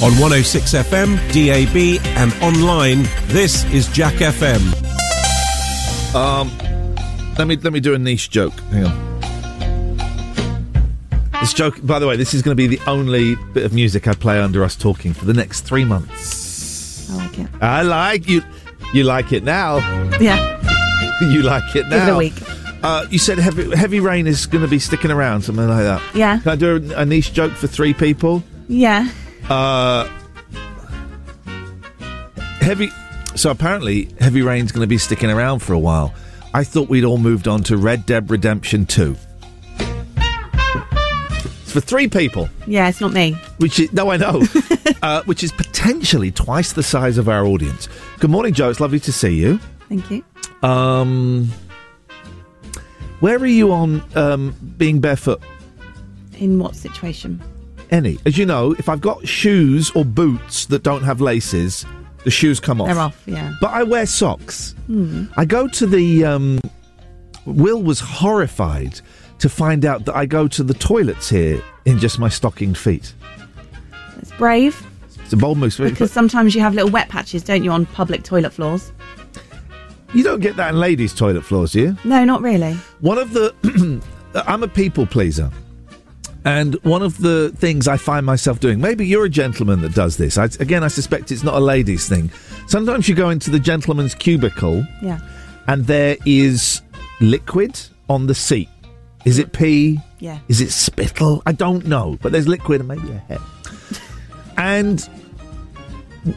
On 106 FM, DAB, and online, this is Jack FM. Um, let me let me do a niche joke. Hang on. This joke, by the way, this is going to be the only bit of music I play under us talking for the next three months. I like it. I like you. You like it now. Yeah. you like it now. Give it a week. Uh, you said heavy, heavy rain is going to be sticking around, something like that. Yeah. Can I do a, a niche joke for three people? Yeah. Uh, heavy. So apparently, heavy rain's going to be sticking around for a while. I thought we'd all moved on to Red Dead Redemption Two. It's for three people, Yeah, it's not me. which is no, I know, uh, which is potentially twice the size of our audience. Good morning, Joe. It's lovely to see you. Thank you. Um, where are you on um, being barefoot? In what situation? Any. As you know, if I've got shoes or boots that don't have laces, the shoes come off. They're off, yeah. But I wear socks. Hmm. I go to the. Um, Will was horrified to find out that I go to the toilets here in just my stockinged feet. It's brave It's a bold move. because sometimes you have little wet patches, don't you, on public toilet floors? You don't get that in ladies' toilet floors, do you? No, not really. One of the. I'm a people pleaser. And one of the things I find myself doing, maybe you're a gentleman that does this. I, again, I suspect it's not a ladies' thing. Sometimes you go into the gentleman's cubicle Yeah. and there is liquid on the seat. Is it pee? Yeah. Is it spittle? I don't know, but there's liquid and maybe a head. and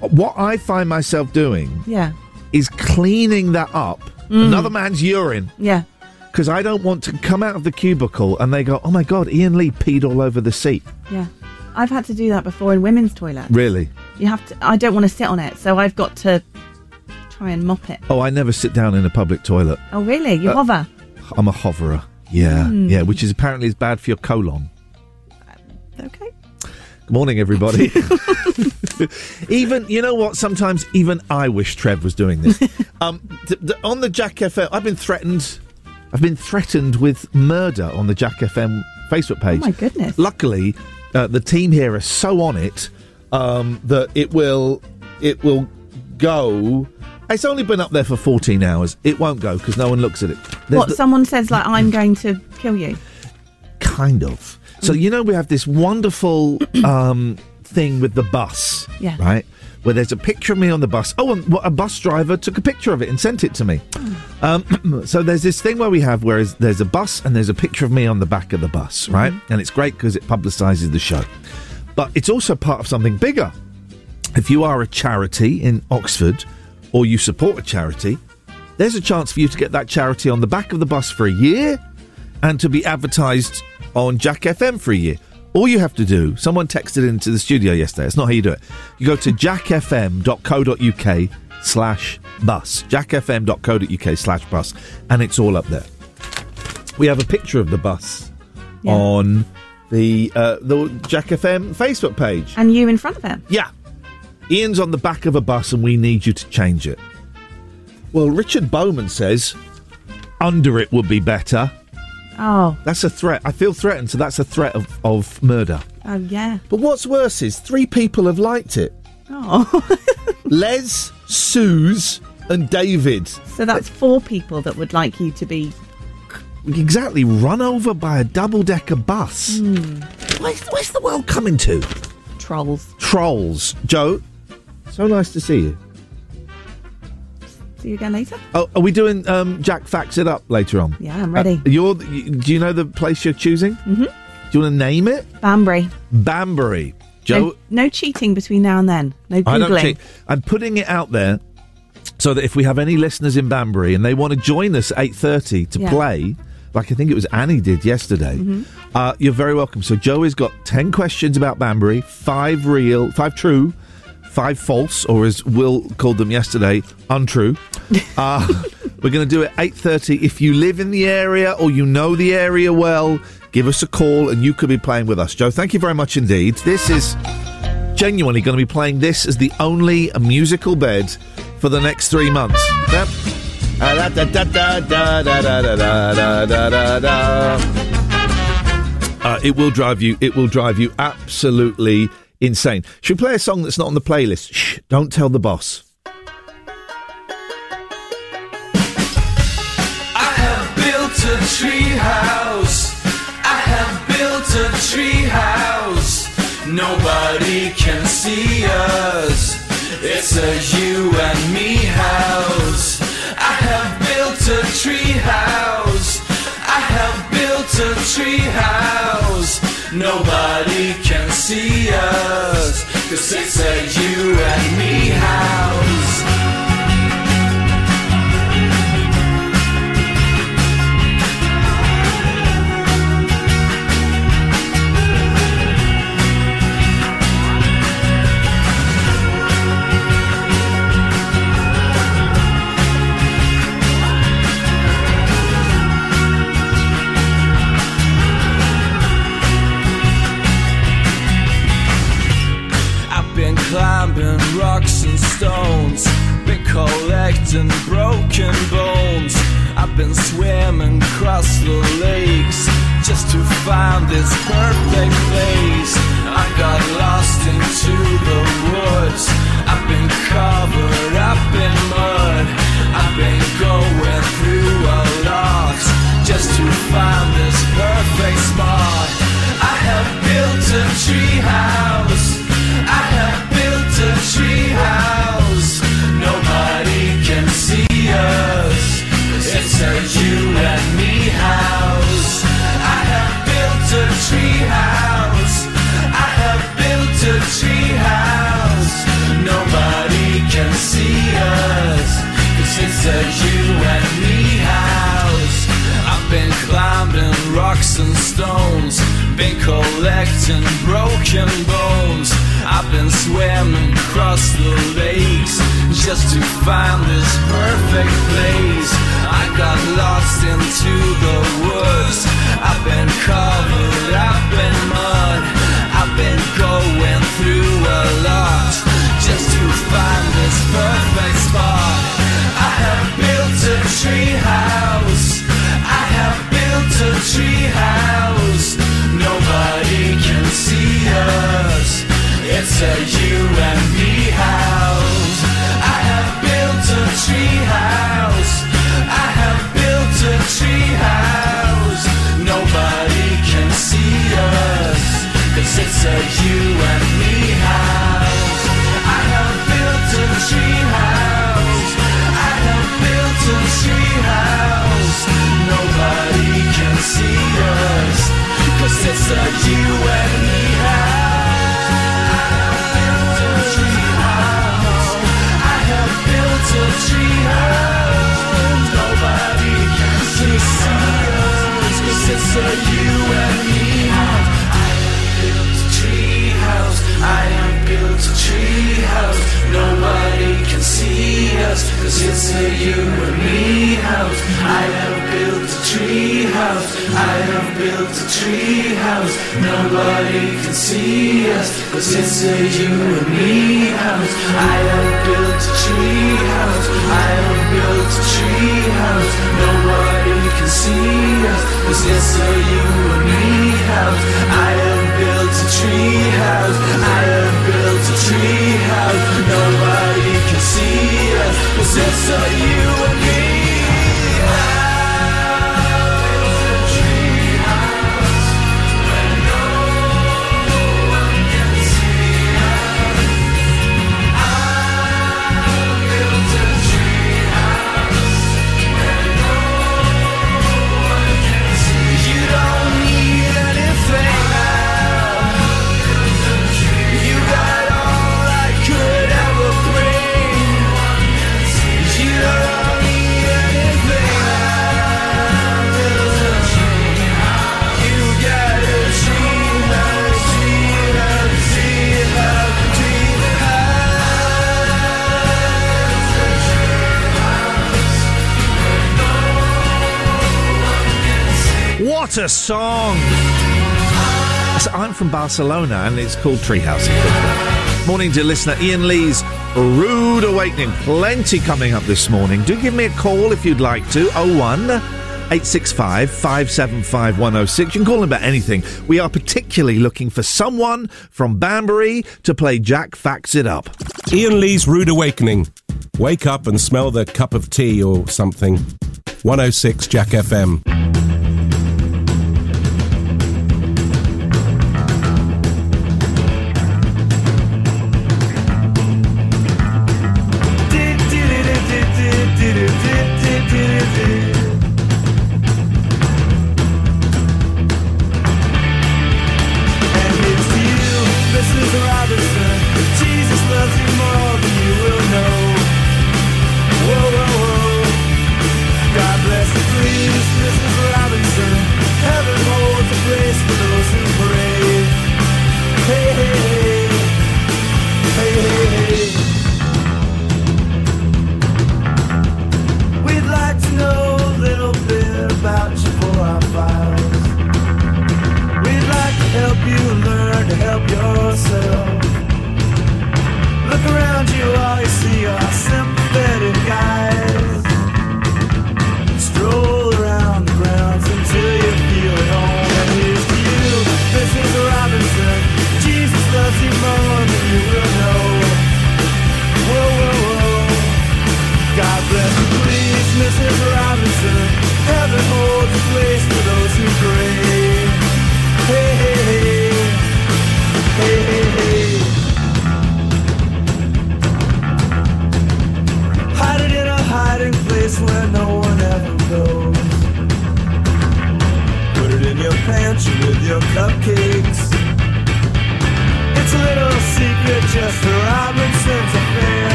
what I find myself doing Yeah. is cleaning that up. Mm. Another man's urine. Yeah. Because I don't want to come out of the cubicle and they go, oh my God, Ian Lee peed all over the seat. Yeah. I've had to do that before in women's toilets. Really? You have to. I don't want to sit on it, so I've got to try and mop it. Oh, I never sit down in a public toilet. Oh, really? You Uh, hover? I'm a hoverer. Yeah, Hmm. yeah, which is apparently is bad for your colon. Okay. Good morning, everybody. even you know what? Sometimes even I wish Trev was doing this. um, th- th- on the Jack FM, I've been threatened. I've been threatened with murder on the Jack FM Facebook page. Oh my goodness. Luckily, uh, the team here are so on it um, that it will it will go. It's only been up there for 14 hours. It won't go because no one looks at it. There's what? the- Someone says like I'm going to kill you. kind of. So you know we have this wonderful um, thing with the bus, Yeah. right? Where there's a picture of me on the bus. Oh, and a bus driver took a picture of it and sent it to me. Um, so there's this thing where we have where is- there's a bus and there's a picture of me on the back of the bus, right? And it's great because it publicises the show. But it's also part of something bigger. If you are a charity in Oxford or you support a charity, there's a chance for you to get that charity on the back of the bus for a year and to be advertised on Jack FM for a year. All you have to do, someone texted into the studio yesterday, it's not how you do it. You go to jackfm.co.uk slash bus, jackfm.co.uk slash bus, and it's all up there. We have a picture of the bus Yeah. on the uh, the Jack FM Facebook page. And you in front of him. Yeah. Ian's on the back of a bus and we need you to change it. Well, Richard Bowman says under it would be better. Oh. That's a threat. I feel threatened, so that's a threat of, of murder. Oh yeah. But what's worse is three people have liked it Oh. Les, Suze, and David. so that's four people that would like you to be. Exactly, run over by a double decker bus. Hmm. Where's, where's the world coming to? Trolls. Trolls. Joe, so nice to see you. See you again later. Oh, are we doing um, Jack Facts It Up later on? Yeah, I'm ready. Uh, you're, you, do you know the place you're choosing? Mm-hmm. Do you want to name it? Banbury. Banbury. Joe, No, no cheating between now and then. No I don't googling. cheat. I'm putting it out there so that if we have any listeners in Banbury and they want to join us at 8.30 to Yeah. play, like I think it was Annie did yesterday, Mm-hmm. uh, you're very welcome. So Joe has got 10 questions about Banbury, five real, five true, five false, or as Will called them yesterday, untrue. Uh, we're going to do it 8.30. If you live in the area or you know the area well, give us a call and you could be playing with us. Joe, thank you very much indeed. This is genuinely going to be playing this as the only musical bed for the next three months. Yep. Uh, it will drive you. It will drive you absolutely insane. Should we play a song that's not on the playlist? Shh, don't tell the boss. I have built a tree house. I have built a tree house. Nobody can see us. It's a you and me house. I have built a tree house. I have built a tree house. Nobody can see us. Cause it's a you and me house. Climbing rocks and stones, been collecting broken bones. I've been swimming across the lakes just to find this perfect place. I got lost into the woods. I've been covered up in mud. I've been going through a lot just to find this perfect spot. I have built a tree house. I have a house. Nobody can see us. It's a you and me house. I have built a tree house. I have built a tree house. Nobody can see us. It's a you and me house. I've been climbing rocks and stones, been collecting broken bones. I've been swimming across the lakes just to find this perfect place. I got lost into the woods. I've been covered up in mud. I've been going through a lot just to find this perfect spot. I have built a tree house. I have built a tree house. Nobody can see us. It's a you and me house. I have built a tree house. I have built a tree house. Nobody can see us. Cause it's a you and me house. I have built a tree house. Cause it's a you and me house. I have built a tree house. I have built a tree house. Nobody can see us. It's a you and me house. I have built a tree house. I have built a tree house. Nobody can see us. It's a you song! So I'm from Barcelona and it's called Treehouse. Morning to listener Ian Lee's Rude Awakening. Plenty coming up this morning. Do give me a call if you'd like to. 01 865 575 106. You can call in about anything. We are particularly looking for someone from Banbury to play Jack Facts It Up. Ian Lee's Rude Awakening. Wake up and smell the cup of tea or something. 106 Jack FM.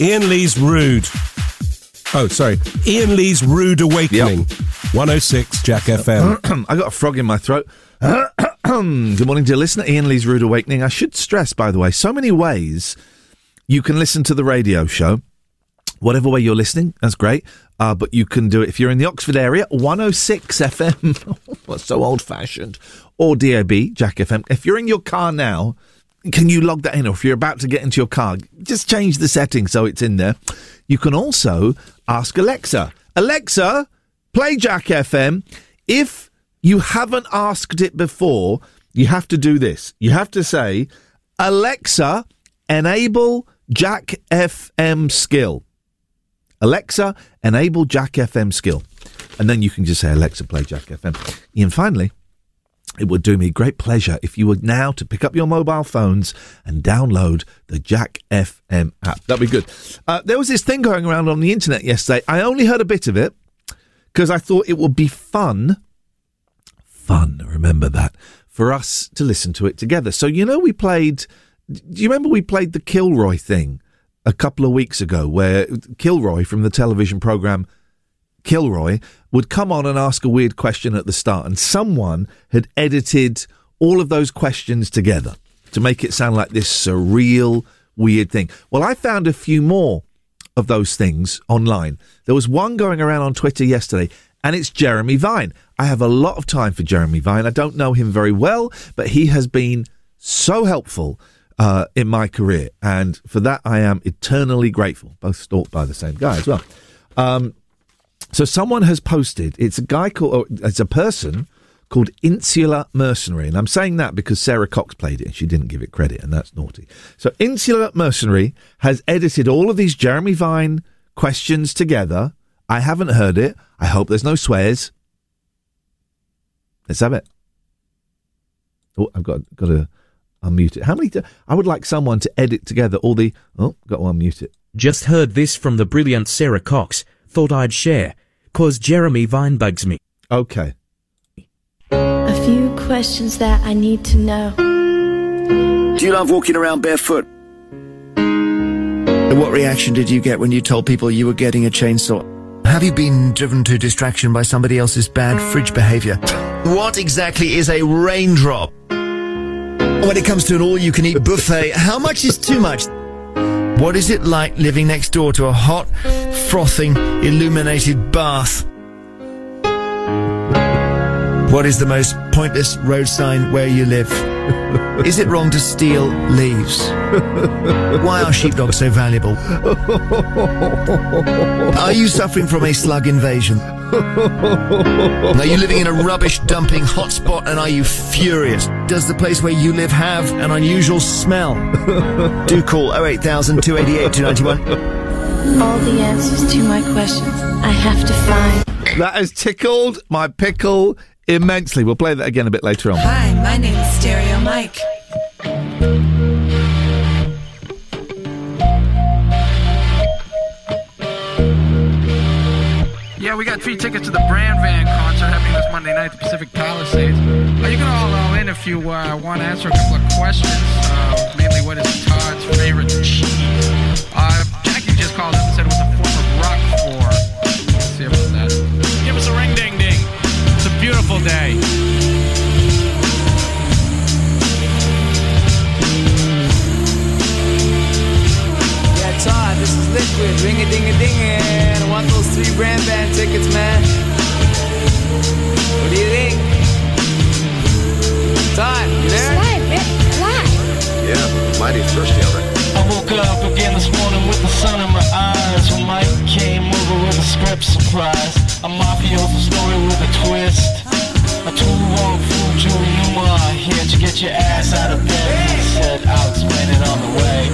Ian Lee's Rude. Oh, sorry. Ian Lee's Rude Awakening. 106 Jack FM. I got a frog in my throat. Good morning, dear listener. Ian Lee's Rude Awakening. I should stress, by the way, so many ways you can listen to the radio show. Whatever way you're listening, that's great. Uh, but you can do it if you're in the Oxford area, 106 FM. So old fashioned? Or DAB, Jack FM. If you're in your car now, can you log that in? Or if you're about to get into your car, just change the settings so it's in there. You can also ask Alexa, Alexa, play Jack FM. If you haven't asked it before, you have to do this. You have to say, Alexa, enable Jack FM skill. Alexa, enable Jack FM skill. And then you can just say, Alexa, play Jack FM. And finally, it would do me great pleasure if you were now to pick up your mobile phones and download the Jack FM app. That'd be good. Uh, there was this thing going around on the internet yesterday. I only heard a bit of it because I thought it would be fun. Fun, remember that, for us to listen to it together. So, you know, we played. Do you remember we played the Kilroy thing a couple of weeks ago where Kilroy from the television program Kilroy would come on and ask a weird question at the start, and someone had edited all of those questions together to make it sound like this surreal, weird thing. Well, I found a few more of those things online. There was one going around on Twitter yesterday, and it's Jeremy Vine. I have a lot of time for Jeremy Vine. I don't know him very well, but he has been so helpful uh, in my career, and for that I am eternally grateful. Both stalked by the same guy as well. Um, so someone has posted. It's a guy called. Oh, it's a person called Insular Mercenary, and I'm saying that because Sara Cox played it and she didn't give it credit, and that's naughty. So Insular Mercenary has edited all of these Jeremy Vine questions together. I haven't heard it. I hope there's no swears. Let's have it. Oh, I've got got to unmute it. How many? Do, I would like someone to edit together all the. Oh, got to unmute it. Just heard this from the brilliant Sara Cox. Thought I'd share. Cause Jeremy Vine bugs me. Okay. A few questions that I need to know. Do you love walking around barefoot? What reaction did you get when you told people you were getting a chainsaw? Have you been driven to distraction by somebody else's bad fridge behavior? What exactly is a raindrop? When it comes to an all-you-can-eat buffet, how much is too much? What is it like living next door to a hot, frothing, illuminated bath? What is the most pointless road sign where you live? Is it wrong to steal leaves? Why are sheepdogs so valuable? Are you suffering from a slug invasion? Are you living in a rubbish dumping hotspot and are you furious? Does the place where you live have an unusual smell? Do call 08000 288 291. All the answers to my questions I have to find. That has tickled my pickle immensely. We'll play that again a bit later on. Hi, my name is Stereo Mike. Yeah, we got free tickets to the Bran Van concert happening this Monday night at the Pacific Palisades. Uh, you can all roll in if you uh, want to answer a couple of questions. Uh, mainly, what is Todd's favorite cheese? Uh, Jackie just called up and said beautiful day. Yeah, Todd, this is Liquid. Ring a ding a ding I want those three brand band tickets, man. What do you think? Todd, you there? Yeah, mighty thirsty already. I woke up again this morning with the sun in my eyes When Mike came over with a script surprise A mafioso story with a twist A To Wong Foo, Julie Newmar Here to get your ass out of bed. He said, I'll explain it on the way.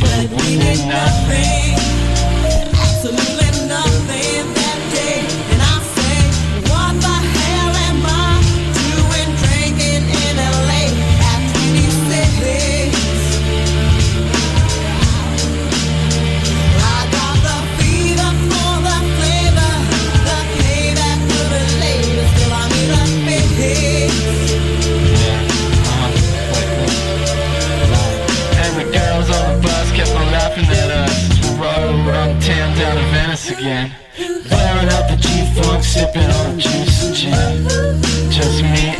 But we did nothing again. Blaring out the G-Funk, sipping on juice and gin. Just me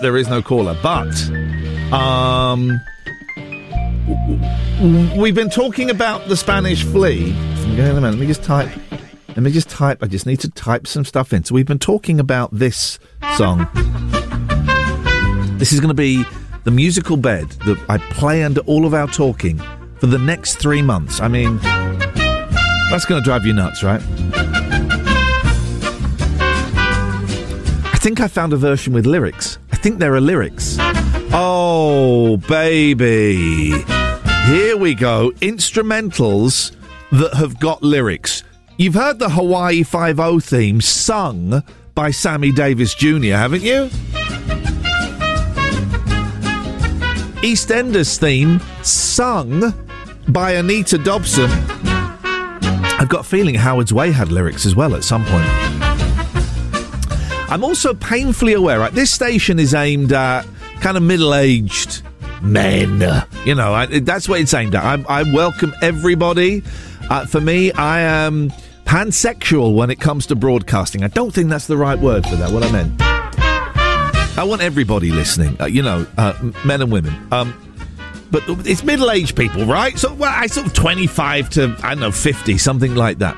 There, is no caller, but um, we've been talking about the Spanish flea. Let me just type. Let me just type. I just need to type some stuff in. So we've been talking about this song. This is going to be the musical bed that I play under all of our talking for the next three months. I mean, that's going to drive you nuts, right? I think I found a version with lyrics. Think there are lyrics. Oh, baby. Here we go. Instrumentals that have got lyrics. You've heard the Hawaii 5 theme sung by Sammy Davis Jr., haven't you? EastEnders theme sung by Anita Dobson. I've got a feeling Howard's Way had lyrics as well at some point. I'm also painfully aware, right? This station is aimed at kind of middle aged men. You know, I, that's what it's aimed at. I, I welcome everybody. Uh, for me, I am pansexual when it comes to broadcasting. I don't think that's the right word for that, what I meant. I want everybody listening, uh, you know, uh, men and women. Um, but it's middle-aged people, right? So, well, I sort of twenty-five to I don't know fifty, something like that.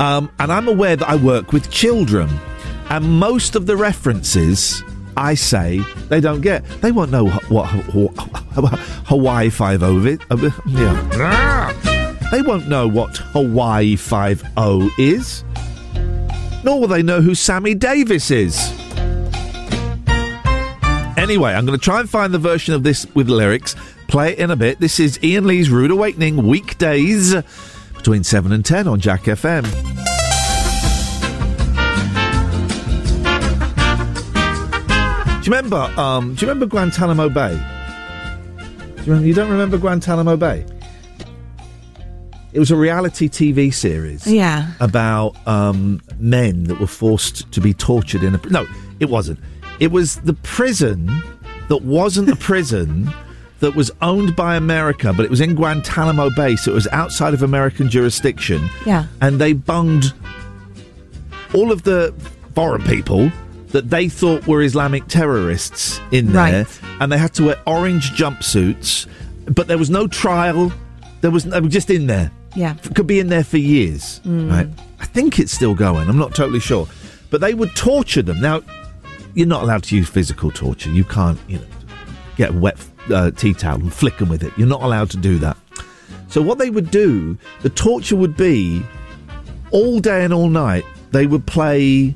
Um, and I'm aware that I work with children, and most of the references I say they don't get. They won't know wh- what Hawaii Five O is. uh, Yeah. They won't know what Hawaii Five O is, nor will they know who Sammy Davis is. Anyway, I'm going to try and find the version of this with lyrics. Play it in a bit. This is Ian Lee's Rude Awakening weekdays between 7 and 10 on Jack FM. You remember? Um, do you remember Guantanamo Bay? Do you, remember, you don't remember Guantanamo Bay? It was a reality TV series. Yeah. About um, men that were forced to be tortured in a. No, it wasn't. It was the prison that wasn't a prison that was owned by America, but it was in Guantanamo Bay, so it was outside of American jurisdiction. Yeah. And they bunged all of the foreign people that they thought were Islamic terrorists in there, Right. and they had to wear orange jumpsuits, but there was no trial. There was they were just in there. Yeah. Could be in there for years. Mm. Right. I think it's still going. I'm not totally sure, but they would torture them. Now, you're not allowed to use physical torture. You can't, you know, get a wet uh, tea towel and flick them with it. You're not allowed to do that. So what they would do, the torture would be all day and all night. They would play.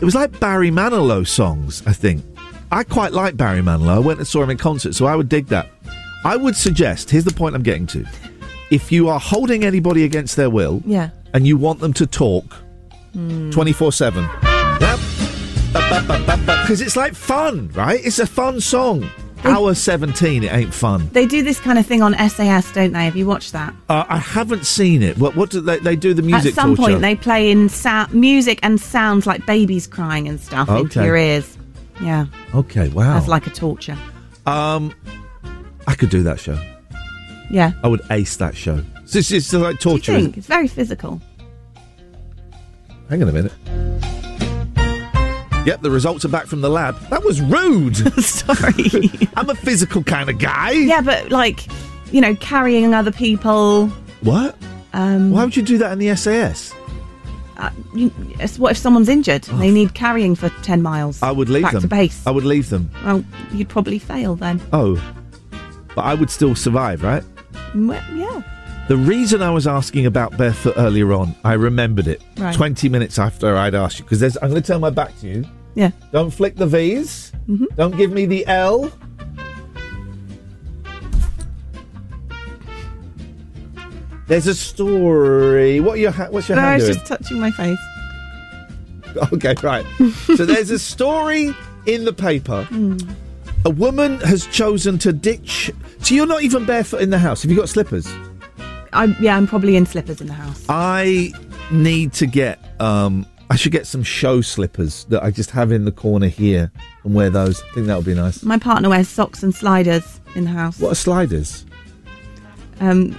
It was like Barry Manilow songs. I think I quite like Barry Manilow. I went and saw him in concert, so I would dig that. I would suggest. Here's the point I'm getting to. If you are holding anybody against their will, Yeah. and you want them to talk Mm. 24 7. Because it's like fun, right? It's a fun song. Hour 17, it ain't fun. They do this kind of thing on SAS, don't they? Have you watched that? Uh, I haven't seen it. What, what do they, they do the music At some torture? point, they play in music and sounds like babies crying and stuff into your ears. Yeah, Okay, wow. That's like a torture. um, I could do that show. Yeah. I would ace that show. So it's just like torture. It's very physical. Hang on a minute. Yep, the results are back from the lab. That was rude. Sorry. I'm a physical kind of guy. Yeah, but like, you know, carrying other people. What? Um, Why would you do that in the SAS? Uh, you, it's- what if someone's injured? and They need carrying for 10 miles. I would leave back them. to base. I would leave them. Well, you'd probably fail then. Oh, but I would still survive, right? Well, yeah. The reason I was asking about barefoot earlier on, I remembered it. Right. Twenty minutes after I'd asked you, because. I'm going to turn my back to you. Yeah. Don't flick the V's. Mhm. Don't give me the L. There's a story. What are your ha- what's your No, I hand was doing? just touching my face. Okay, right. so there's a story in the paper. Hmm. A woman has chosen to ditch. So you're not even barefoot in the house. Have you got slippers? I, yeah, I'm probably in slippers in the house. I need to get. Um, I should get some show slippers that I just have in the corner here and wear those. I think that would be nice. My partner wears socks and sliders in the house. What are sliders? Um,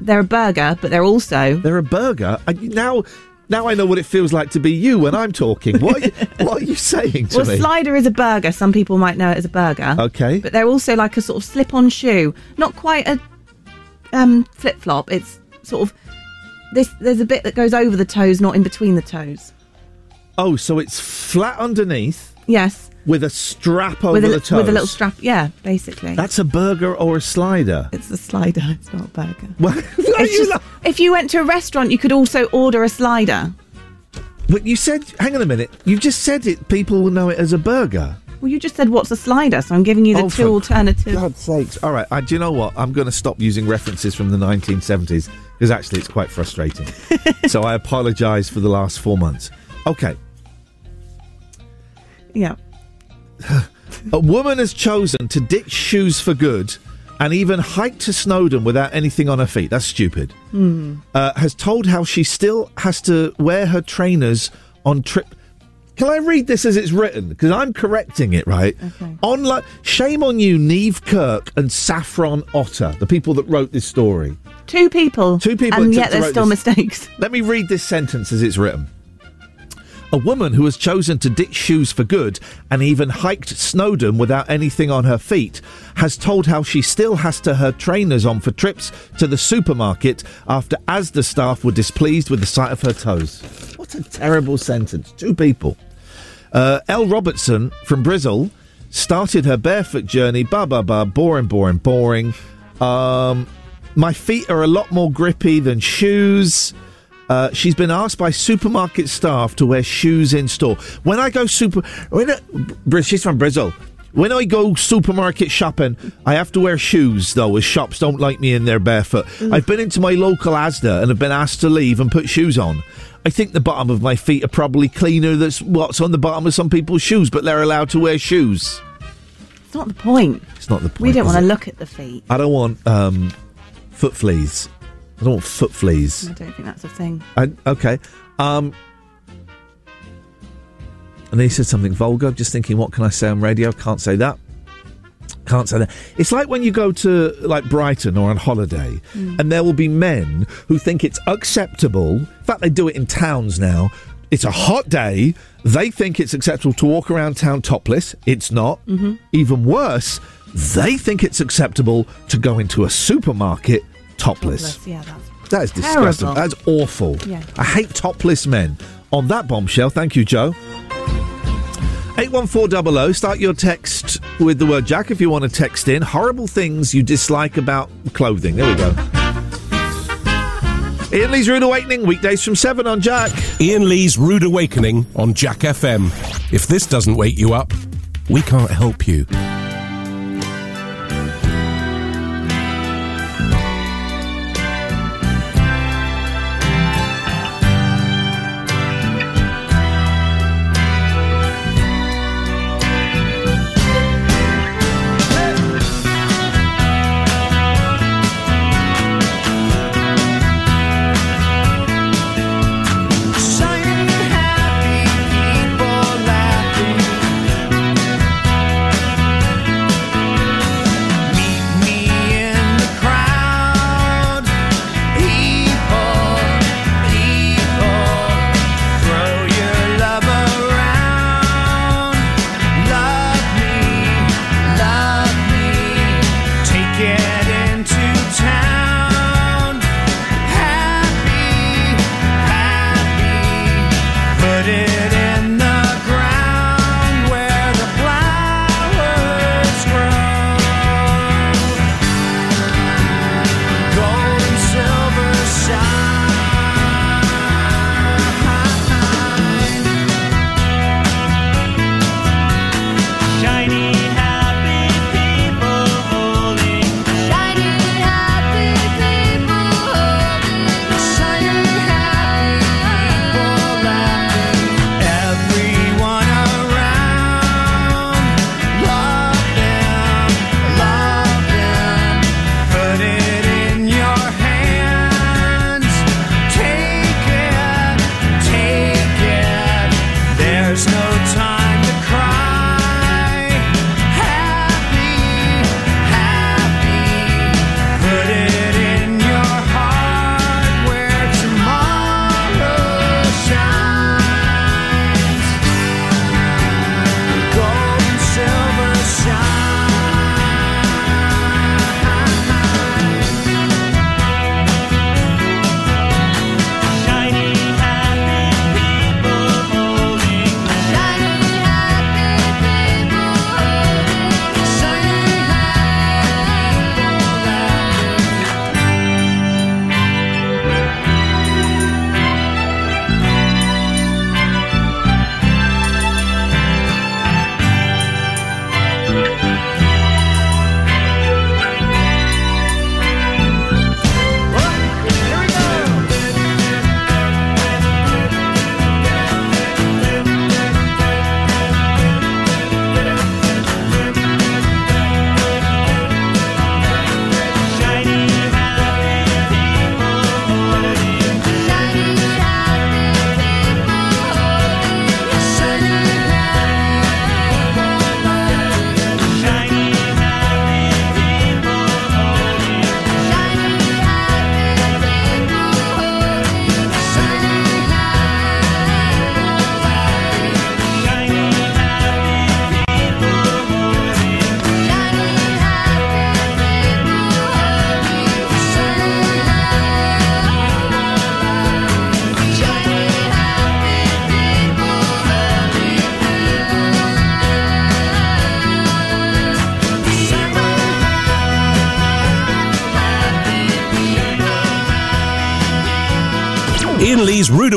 they're a burger, but they're also they're a burger. I, now, Now I know what it feels like to be you when I'm talking. What are you, what are you saying to Well, me? slider is a burger. Some people might know it as a burger. Okay. But they're also like a sort of slip-on shoe. Not quite a um, flip-flop. It's sort of this. There's a bit that goes over the toes, not in between the toes. Oh, so it's flat underneath Yes. with a strap over with a, the toes. with a little strap. Yeah, basically. That's a burger or a slider. It's a slider. It's not a burger. What? It's just- if you went to a restaurant, you could also order a slider. But you said, hang on a minute. You just said it. People will know it as a burger. Well, you just said what's a slider, so I'm giving you the Oh, two alternatives. God's sakes! All right, I, do you know what? I'm going to stop using references from the 1970s because actually it's quite frustrating. so I apologise for the last four months. Okay, Yeah. a woman has chosen to ditch shoes for good and even hike to Snowdon without anything on her feet. That's stupid. Hmm. uh, has told how she still has to wear her trainers on trip. Can I read this as it's written? Because I'm correcting it, right? Okay. On shame on you, Neve Kirk and Saffron Otter, the people that wrote this story. Two people. Two people. And yet there's still this. mistakes. Let me read this sentence as it's written. A woman who has chosen to ditch shoes for good and even hiked Snowdon without anything on her feet has told how she still has to her trainers on for trips to the supermarket after Asda staff were displeased with the sight of her toes. What a terrible sentence. Two people. Uh, Elle Robertson from Brizzle started her barefoot journey. Ba ba ba, boring, boring, boring. Um, my feet are a lot more grippy than shoes. Uh, she's been asked by supermarket staff to wear shoes in store. When I go super, when I, she's from Brazil. When I go supermarket shopping, I have to wear shoes though, as shops don't like me in there barefoot. I've been into my local Asda and have been asked to leave and put shoes on. I think the bottom of my feet are probably cleaner than what's on the bottom of some people's shoes, but they're allowed to wear shoes. It's not the point. It's not the point. We don't want to look at the feet. I don't want um, foot fleas. I don't want foot fleas. I don't think that's a thing. I, okay. Um, and then he said something vulgar. Just thinking, what can I say on radio? Can't say that. Can't say that. It's like when you go to like Brighton or on holiday, Mm. and there will be men who think it's acceptable. In fact, they do it in towns now. It's a hot day. They think it's acceptable to walk around town topless. It's not. Mhm. Even worse, they think it's acceptable to go into a supermarket topless. Topless, Yeah, that's That is disgusting. That's awful. Yeah. I hate topless men. On that bombshell, thank you, Joe. 81400, start your text with the word Jack if you want to text in. Horrible things you dislike about clothing. There we go. Ian Lee's Rude Awakening, weekdays from 7 on Jack. Ian Lee's Rude Awakening on Jack FM. If this doesn't wake you up, we can't help you.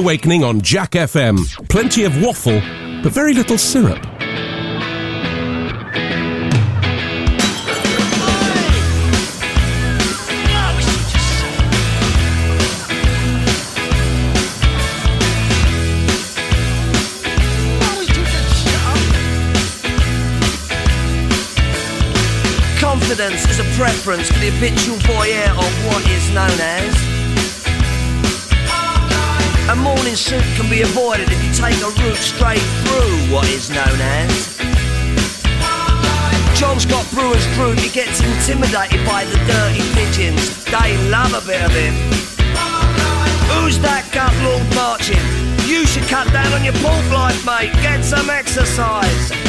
Awakening on Jack FM. Plenty of waffle, but very little syrup. Confidence is a preference for the habitual voyeur of what is known as. A morning suit can be avoided if you take a route straight through what is known as. John's got brewer's fruit, he gets intimidated by the dirty pigeons. They love a bit of him. Who's that gut lord marching? You should cut down on your pork life, mate. Get some exercise.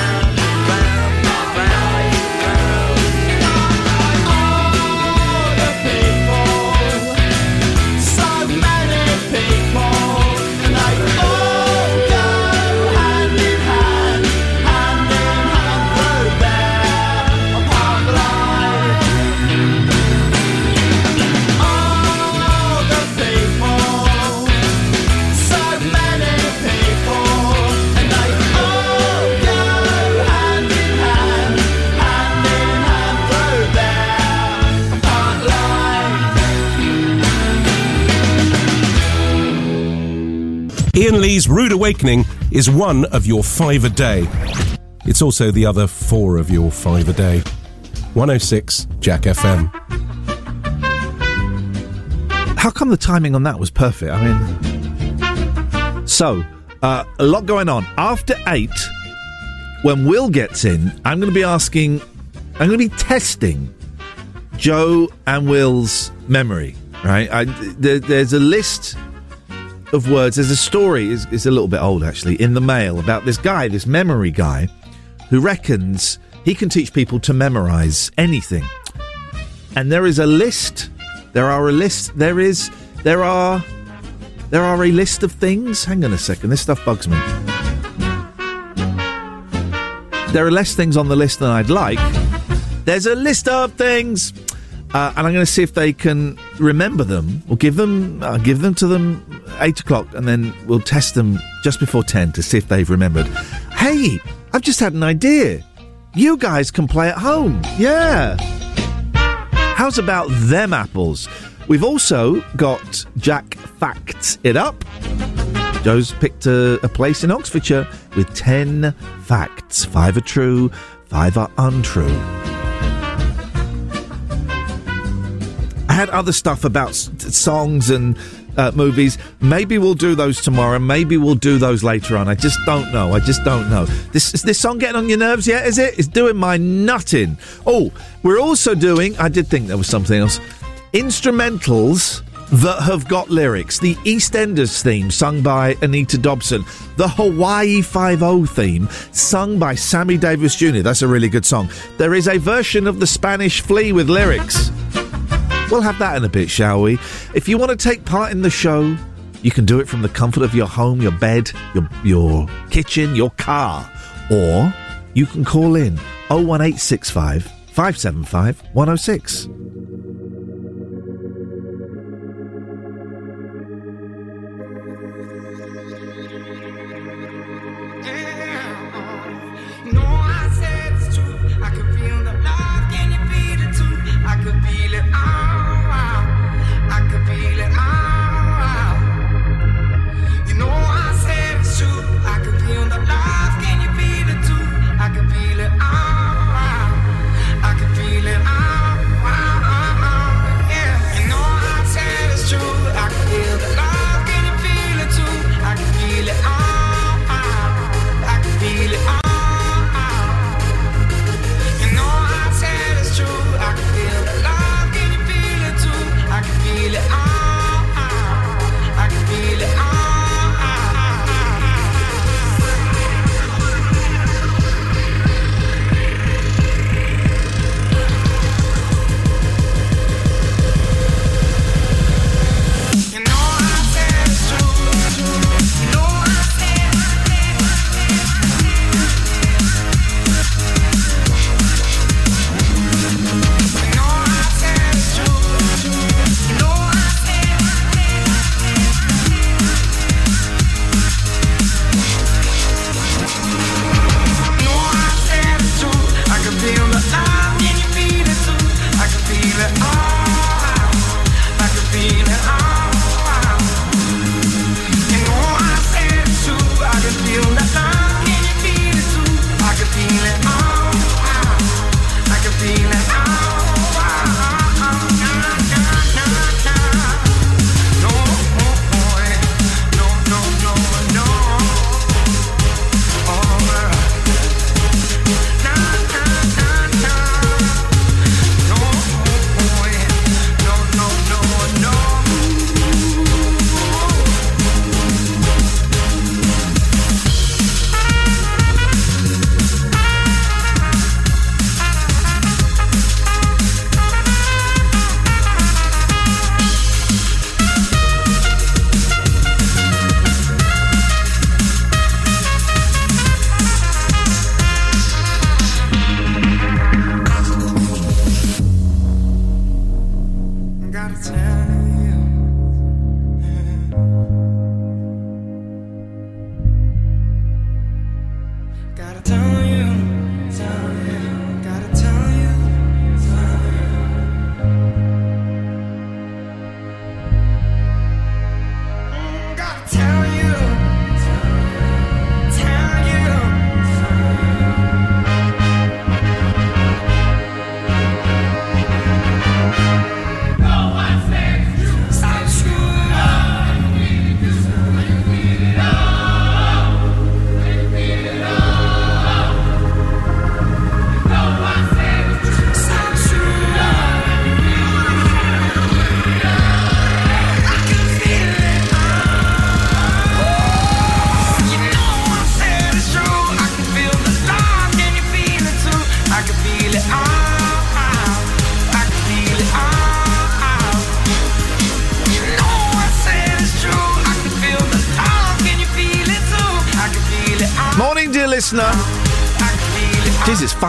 Ian Lee's Rude Awakening is one of your five a day. It's also the other four of your five a day. 106 Jack FM. How come the timing on that was perfect? I mean, so uh, a lot going on. After eight, when Will gets in, I'm going to be asking, I'm going to be testing Joe and Will's memory. Right? I, there, there's a list of words. There's a story. It's, it's a little bit old actually in the mail about this guy, this memory guy, who reckons he can teach people to memorize anything. And there is a list. There are a list. There is. There are. There are a list of things. Hang on a second. This stuff bugs me. There are less things on the list than I'd like. There's a list of things, uh, and I'm going to see if they can remember them. We'll give them. I'll give them to them eight o'clock, and then we'll test them just before ten to see if they've remembered. Hey, I've just had an idea. You guys can play at home. Yeah. How's about them apples? We've also got Jack Facts It Up. Joe's picked a, a place in Oxfordshire with 10 facts. Five are true, five are untrue. Had other stuff about s- songs and uh, movies. Maybe we'll do those tomorrow. Maybe we'll do those later on. I just don't know. I just don't know. This is this song getting on your nerves yet? Is it? It's doing my nutting. Oh, we're also doing. I did think there was something else. Instrumentals that have got lyrics. The EastEnders theme, sung by Anita Dobson. The Hawaii Five O theme, sung by Sammy Davis Jr. That's a really good song. There is a version of the Spanish Flea with lyrics. We'll have that in a bit, shall we? If you want to take part in the show, you can do it from the comfort of your home, your bed, your your kitchen, your car, or you can call in 01865 575 106.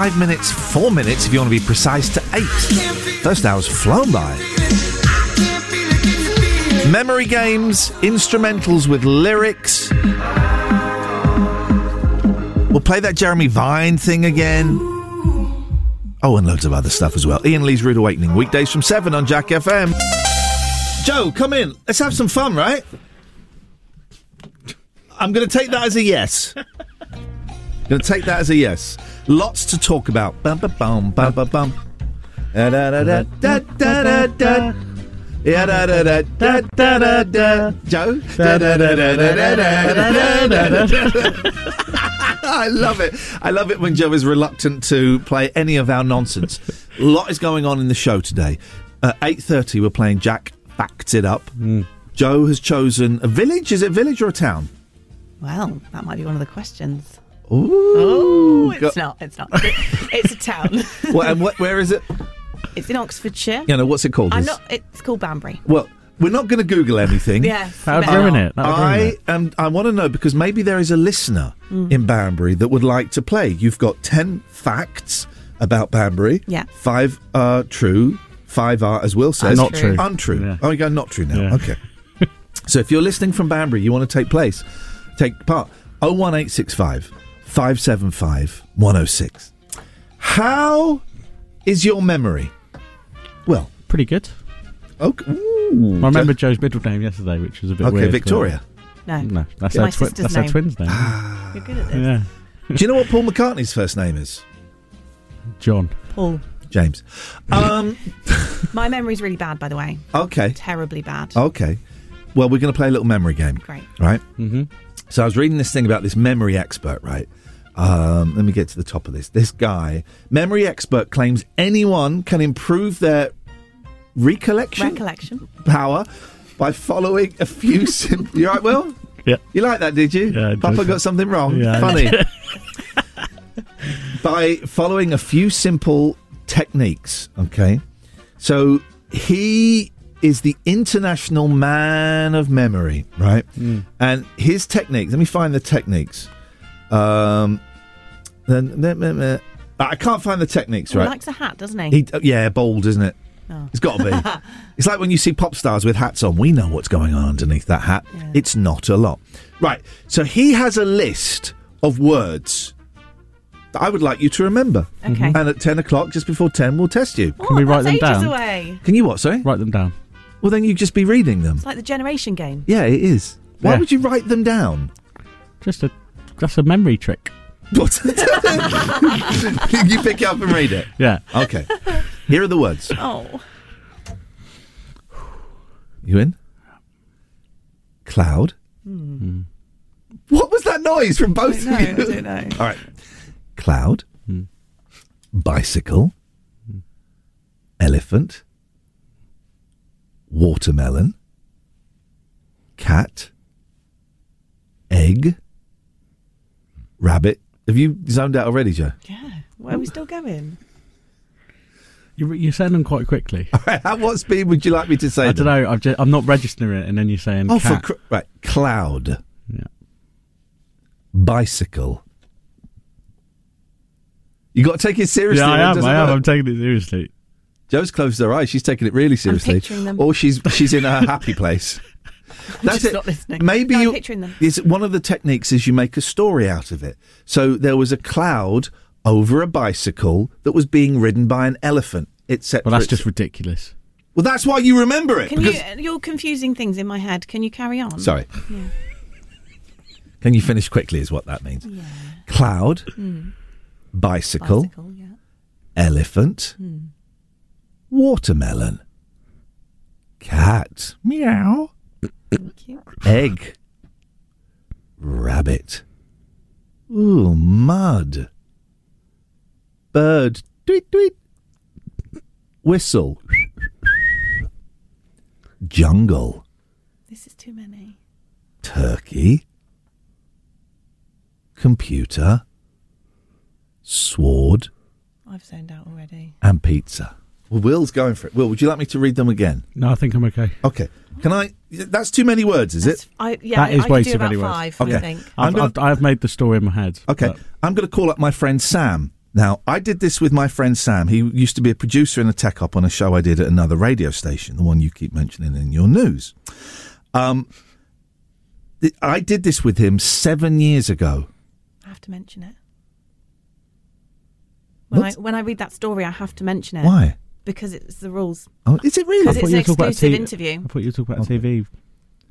Five minutes, four minutes if you want to be precise, to eight. First hour's flown by. Memory games, instrumentals with lyrics. We'll play that Jeremy Vine thing again. Oh, and loads of other stuff as well. Ian Lee's Rude Awakening, weekdays from 7 on Jack FM. Joe, come in. Let's have some fun, right? I'm going to take that as a yes. Going to take that as a yes. Lots to talk about. Bum, bum, bum, bum, bum, bum. Da, da, da, da, da, da, da, da. Yeah, da, da, da, da, da, da, da. Joe? Da, da, da, da, da, da, da, da, da, da. I love it. I love it when Joe is reluctant to play any of our nonsense. A lot is going on in the show today. At 8.30, we're playing Jack Facts It Up. Joe has chosen a village. Is it village or a town? Well, that might be one of the questions. Ooh. Oh, Go- it's not. It's not. It's a town. Well, and what, where is it? It's in Oxfordshire. You know, what's it called? I'm It's- not. It's called Banbury. Well, we're not going to Google anything. Yes, That would better ruin it. That would ruin I it. am. I want to know because maybe there is a listener Mm. in Banbury that would like to play. You've got ten facts about Banbury. Yeah. Five are true. Five are, as Will says, Not true. Untrue. Yeah. Oh, you go not true now. Yeah. Okay. so if you're listening from Banbury, you want to take place, take part. Oh one eight six five five seven five one zero six. How is your memory? Well, Pretty good. okay. I remember Joe's middle name yesterday, which was a bit Okay, weird. Victoria. No. No, that's My our, twi- sister's that's our name. twins name. You're good at this. yeah. Do you know what Paul McCartney's first name is? John. Paul. James. Um. My memory's really bad, by the way. Okay. Terribly bad. Okay. Well, we're going to play a little memory game. Great. Right? Mm-hmm. So I was reading this thing about this memory expert, right? Um, let me get to the top of this. This guy, memory expert, claims anyone can improve their recollection Recollection. power by following a few simple. You right, Will? Yeah. You like that, did you? Yeah, I Papa did. got something wrong. Yeah, Funny. by following a few simple techniques. Okay. So he is the international man of memory, right? Mm. And his techniques, let me find the techniques. Um, then, I can't find the techniques, Right, He right? likes a hat, doesn't he? He, uh, yeah, bold, isn't it? Oh. It's got to be. it's like when you see pop stars with hats on. We know what's going on underneath that hat. It's not a lot. Right. So he has a list of words that I would like you to remember. Okay. And at 10 o'clock, just before 10, we'll test you. Oh, Can we write that's them ages down? away. Can you what, sorry? Write them down. Well, then you just be reading them. It's like the generation game. Yeah, it is. Why Yeah. would you write them down? Just a that's a memory trick. What? you pick it up and read it. Yeah. Okay. Here are the words. Oh. You in? Cloud. Hmm. What was that noise from both I of don't you? I don't know. All right. Cloud. Bicycle. Elephant. Watermelon. Cat. Egg. Rabbit. Have you zoned out already, Joe? Yeah. Where are we still going? You you're saying them quite quickly. At what speed would you like me to say I them? don't know. I'm, just, I'm not registering it, and then you're saying Oh, cat. for cr- right. Cloud. Yeah. Bicycle. You got to take it seriously. yeah, I am. I am. work. I'm taking it seriously. Joe's closed her eyes. She's taking it really seriously. picturing them. Or she's she's in her happy place. That's just it. not listening. Maybe No, I'm you. picturing them. It's one of the techniques is you make a story out of it. So there was a cloud over a bicycle that was being ridden by an elephant, etc. Well, that's just ridiculous. Well, that's why you remember it. Can because- you? You're confusing things in my head. Can you carry on? Sorry. Yeah. Can you finish quickly? Is what that means. Yeah. Cloud, Hmm. bicycle, Bicycle, yeah. elephant, Hmm. watermelon, cat, meow, Thank you. Egg, rabbit, ooh, mud, bird, tweet tweet, whistle, jungle, This is too many. turkey, computer, sword, I've zoned out already. and pizza. Well, Will's going for it. Will, would you like me to read them again? No, I think I'm okay. Okay. Can I? That's too many words, is it? I yeah. that is I, way too about many words. five. Okay. I think. I'm I've, gonna- I've, I've made the story in my head. Okay. but- I'm going to call up my friend Sam. Now, I did this with my friend Sam. He used to be a producer in a tech op on a show I did at another radio station, the one you keep mentioning in your news. Um, th- I did this with him seven years ago. I have to mention it. When I when I read that story, I have to mention it. Why? Because it's the rules. Oh, is it really? Because I it's an were talking about exclusive T- interview. I thought you were talking about a TV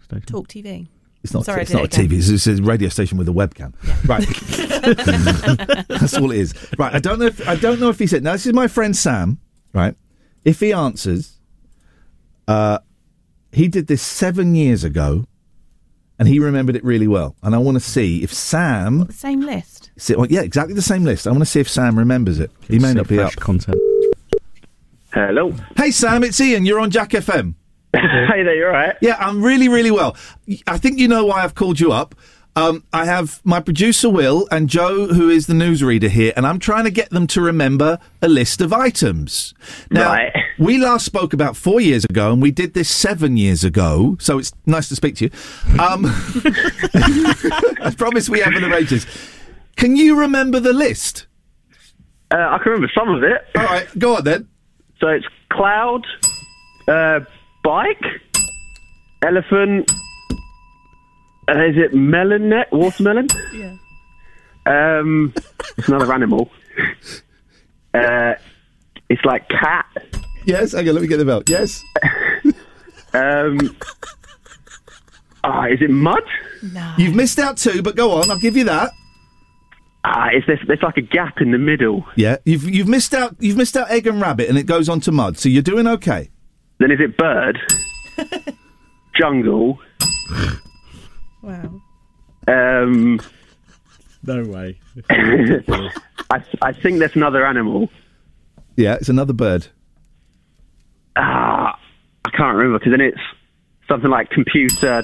station. Talk TV. It's not. Sorry, it's I not a TV. It's, it's a radio station with a webcam. Right. That's all it is. Right. I don't know. If, I don't know if he said. Now this is my friend Sam. Right. If he answers, uh, he did this seven years ago, and he remembered it really well. And I want to see if Sam. The same list. See, well, yeah, exactly the same list. I want to see if Sam remembers it. He may not be fresh up. content. Hello. Hey Sam, it's Ian. You're on Jack FM. hey there, you all right? Yeah, I'm really, really well. I think you know why I've called you up. Um, I have my producer Will and Joe, who is the newsreader here, and I'm trying to get them to remember a list of items. Now, Right. we last spoke about four years ago, and we did this seven years ago. So it's nice to speak to you. Um, I promise we haven't arranged this. Can you remember the list? Uh, I can remember some of it. All right, go on then. So it's cloud, uh, bike, elephant. Uh, is it melon? Net, watermelon? Yeah. Um, it's another animal. Uh, it's like cat. Yes. Okay. Let me get them out. Yes. Um, ah, is it mud? No. You've missed out two, but go on. I'll give you that. Ah, is there, there's like a gap in the middle. Yeah. You've you've missed out. You've missed out egg and rabbit, and it goes on to mud. So you're doing okay. Then is it bird? Jungle. Wow. Um, No way. I, I think there's another animal. Yeah. It's another bird. Ah, I can't remember because then it's something like computer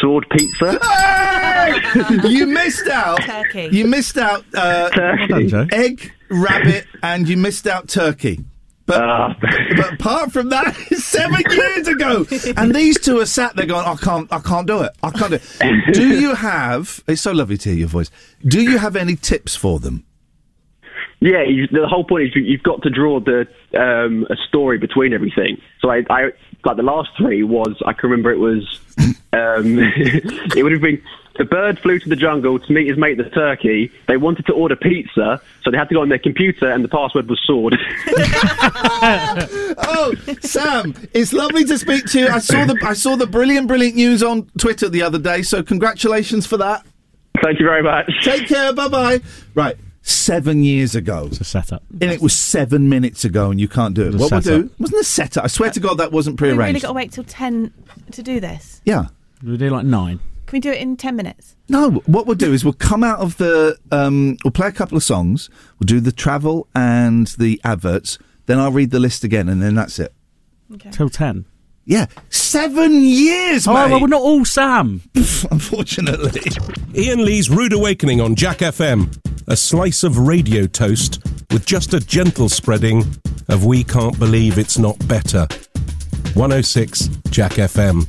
sword pizza. you missed out. Turkey. You missed out uh, Turkey. Well done, Joe. egg, rabbit, and you missed out turkey. But, Ah. but apart from that, seven years ago, and these two are sat there going, "I can't, I can't do it. I can't do it." do you have? It's so lovely to hear your voice. Do you have any tips for them? Yeah, you, the whole point is you, you've got to draw the um, a story between everything. So I, I like the last three was I can remember it was um, it would have been the bird flew to the jungle to meet his mate the turkey. They wanted to order pizza, so they had to go on their computer, and the password was sword. oh, Sam, it's lovely to speak to you. I saw the I saw the brilliant, brilliant news on Twitter the other day. So congratulations for that. Thank you very much. Take care. Bye bye. Right. Seven years ago. It's a setup. And it was seven minutes ago, and you can't do it. was a what we'll do wasn't a setup. I swear to God, that wasn't prearranged. We really prearranged. got to wait till 10 to do this. yeah. We do like nine. Can we do it in 10 minutes? No, what we'll do is we'll come out of the. Um, we'll play a couple of songs. We'll do the travel and the adverts. Then I'll read the list again, and then that's it. Okay. Till ten. Yeah, seven years, Oh, mate. well, we're not all Sam. Unfortunately. Ian Lee's Rude Awakening on Jack FM. A slice of radio toast with just a gentle spreading of We Can't Believe It's Not Better. 106 Jack FM.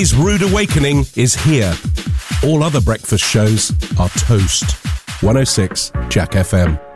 Lee's Rude Awakening is here. All other breakfast shows are toast. 106 Jack FM.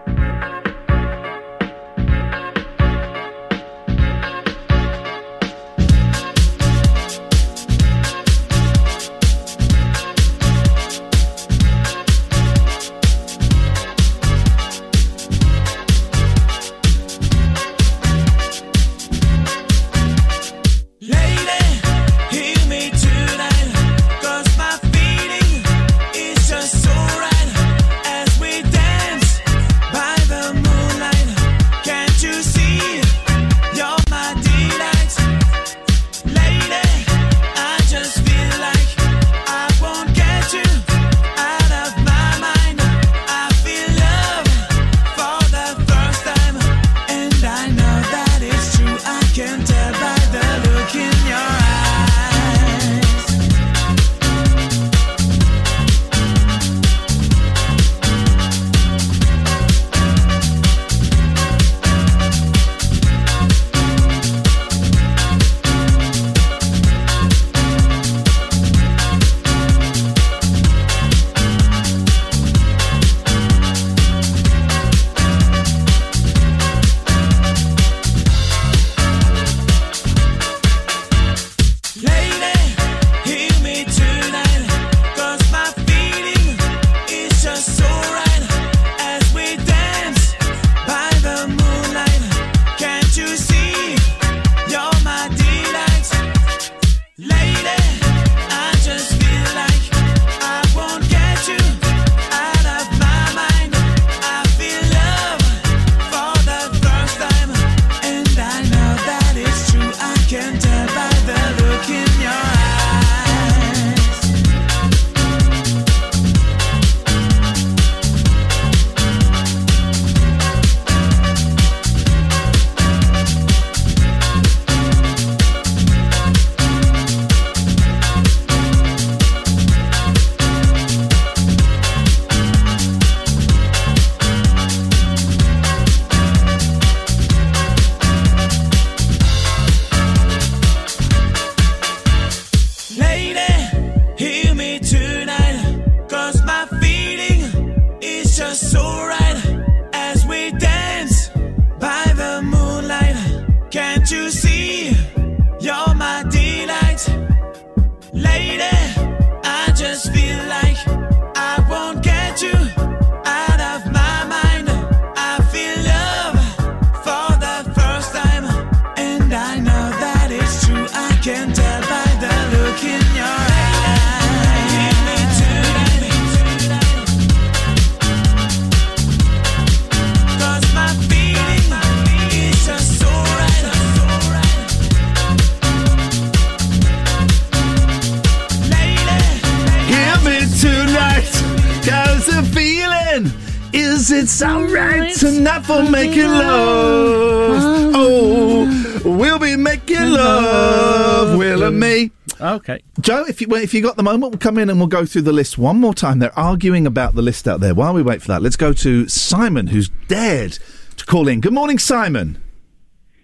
If you well, if you got the moment, we'll come in and we'll go through the list one more time. They're arguing about the list out there. While we wait for that, let's go to Simon, who's dared to call in. Good morning, Simon.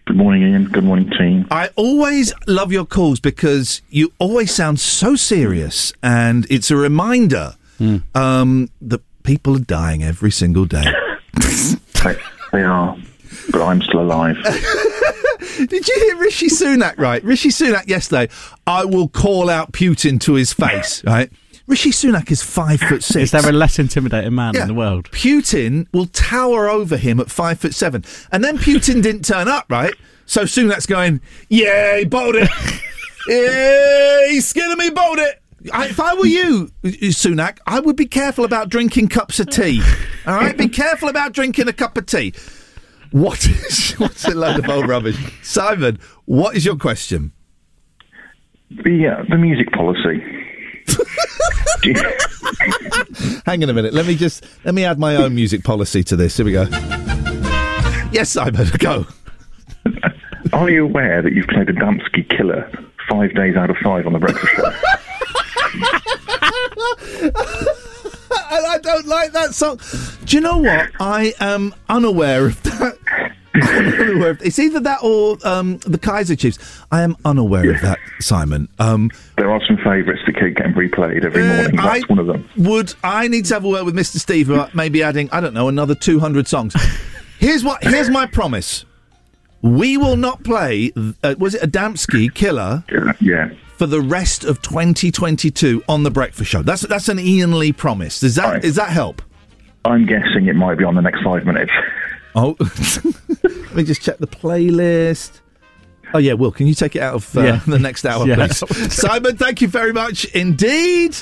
Good morning, Ian. Good morning, team. I always love your calls because you always sound so serious, and it's a reminder um, that people are dying every single day. they, they are, but I'm still alive. Did you hear Rishi Sunak? Right, Rishi Sunak yesterday. I will call out Putin to his face. Right, Rishi Sunak is five foot six. Is there a less intimidating man in the world? Putin will tower over him at five foot seven, and then Putin didn't turn up. Right, so Sunak's going, "Yeah, he bowled it. yeah, he's skinning me, bowled it." I, if I were you, Sunak, I would be careful about drinking cups of tea. All right, be careful about drinking a cup of tea. What is what's a load of old rubbish, Simon? What is your question? The uh, the music policy. Hang on a minute. Let me just let me add my own music policy to this. Here we go. Yes, Simon, go. Are you aware that you've played Adamski killer five days out of five on the breakfast show? and I don't like that song. Do you know what? I am unaware of that. I'm unaware of, it's either that or um, the Kaiser Chiefs. I am unaware of that, Simon. Um, There are some favourites that keep getting replayed every Uh, morning. That's I- one of them. would I need to have a word with Mr. Steve about maybe adding I don't know another 200 songs. Here's what here's my promise. We will not play uh, was it Adamski Killer? Yeah. For the rest of 2022 on the Breakfast Show. That's that's an Ian Lee promise. Does that does that help? I'm guessing it might be on the next five minutes. Oh, let me just check the playlist. Oh yeah, Will, can you take it out of uh, Yeah. the next hour, Yeah. please? Simon, thank you very much indeed.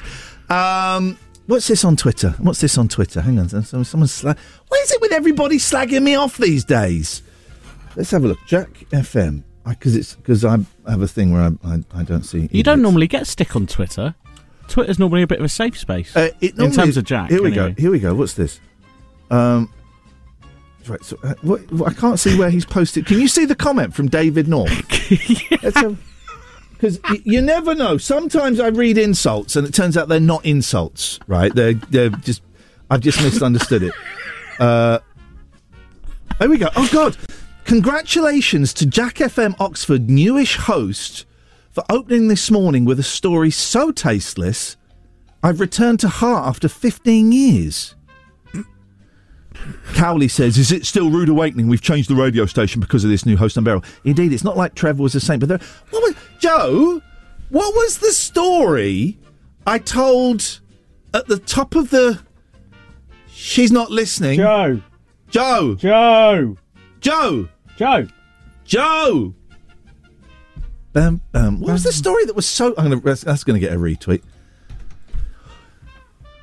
Um, what's this on Twitter? What's this on Twitter? Hang on, someone's someone sla- What is it with everybody slagging me off these days? Let's have a look. Jack FM, because it's because I have a thing where I I, I don't see. You don't normally get stick on Twitter. Twitter's normally a bit of a safe space. Uh, it in terms of Jack. Here we anyway. go. Here we go. What's this? Um, right. So, uh, what, I can't see where he's posted. Can you see the comment from David North? Because you never know. Sometimes I read insults, and it turns out they're not insults. Right? They're they're just. I've just misunderstood it. Uh, there we go. Oh God! Congratulations to Jack FM Oxford newish host for opening this morning with a story so tasteless. I've returned to heart after 15 years. Cowley says, Is it still Rude Awakening? We've changed the radio station because of this new host and barrel. Indeed, it's not like Trevor was the same, but there. What was, Joe, what was the story I told at the top of the. She's not listening. Joe. Joe. Joe. Joe. Joe. Joe. Bam, bam. What was the story that was so? I'm gonna, that's, that's going to get a retweet.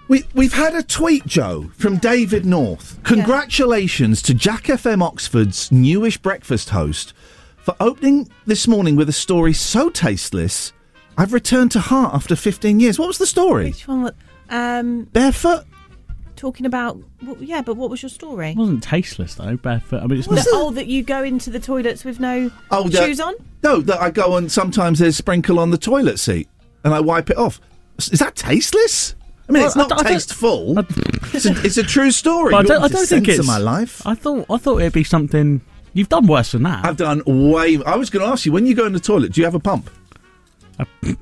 We, we've had a tweet, Joe, from David North. Congratulations to Jack FM Oxford's newish breakfast host for opening this morning with a story so tasteless. I've returned to heart after 15 years. What was the story? Which one was um Barefoot? Talking about well, yeah, but what was your story? It wasn't tasteless though. Barefoot. I mean, it's The- not. oh, that you go into the toilets with no Oh, the- shoes on? No, that I go and sometimes there's sprinkle on the toilet seat and I wipe it off. Is that tasteless? I mean, Well, it's not I don't- I tasteful. it's, a, it's a true story. But I don't, I don't think censor it's my life. I thought. I thought it'd be something. You've done worse than that. I've done way. I was going to ask you when you go in the toilet. Do you have a pump? do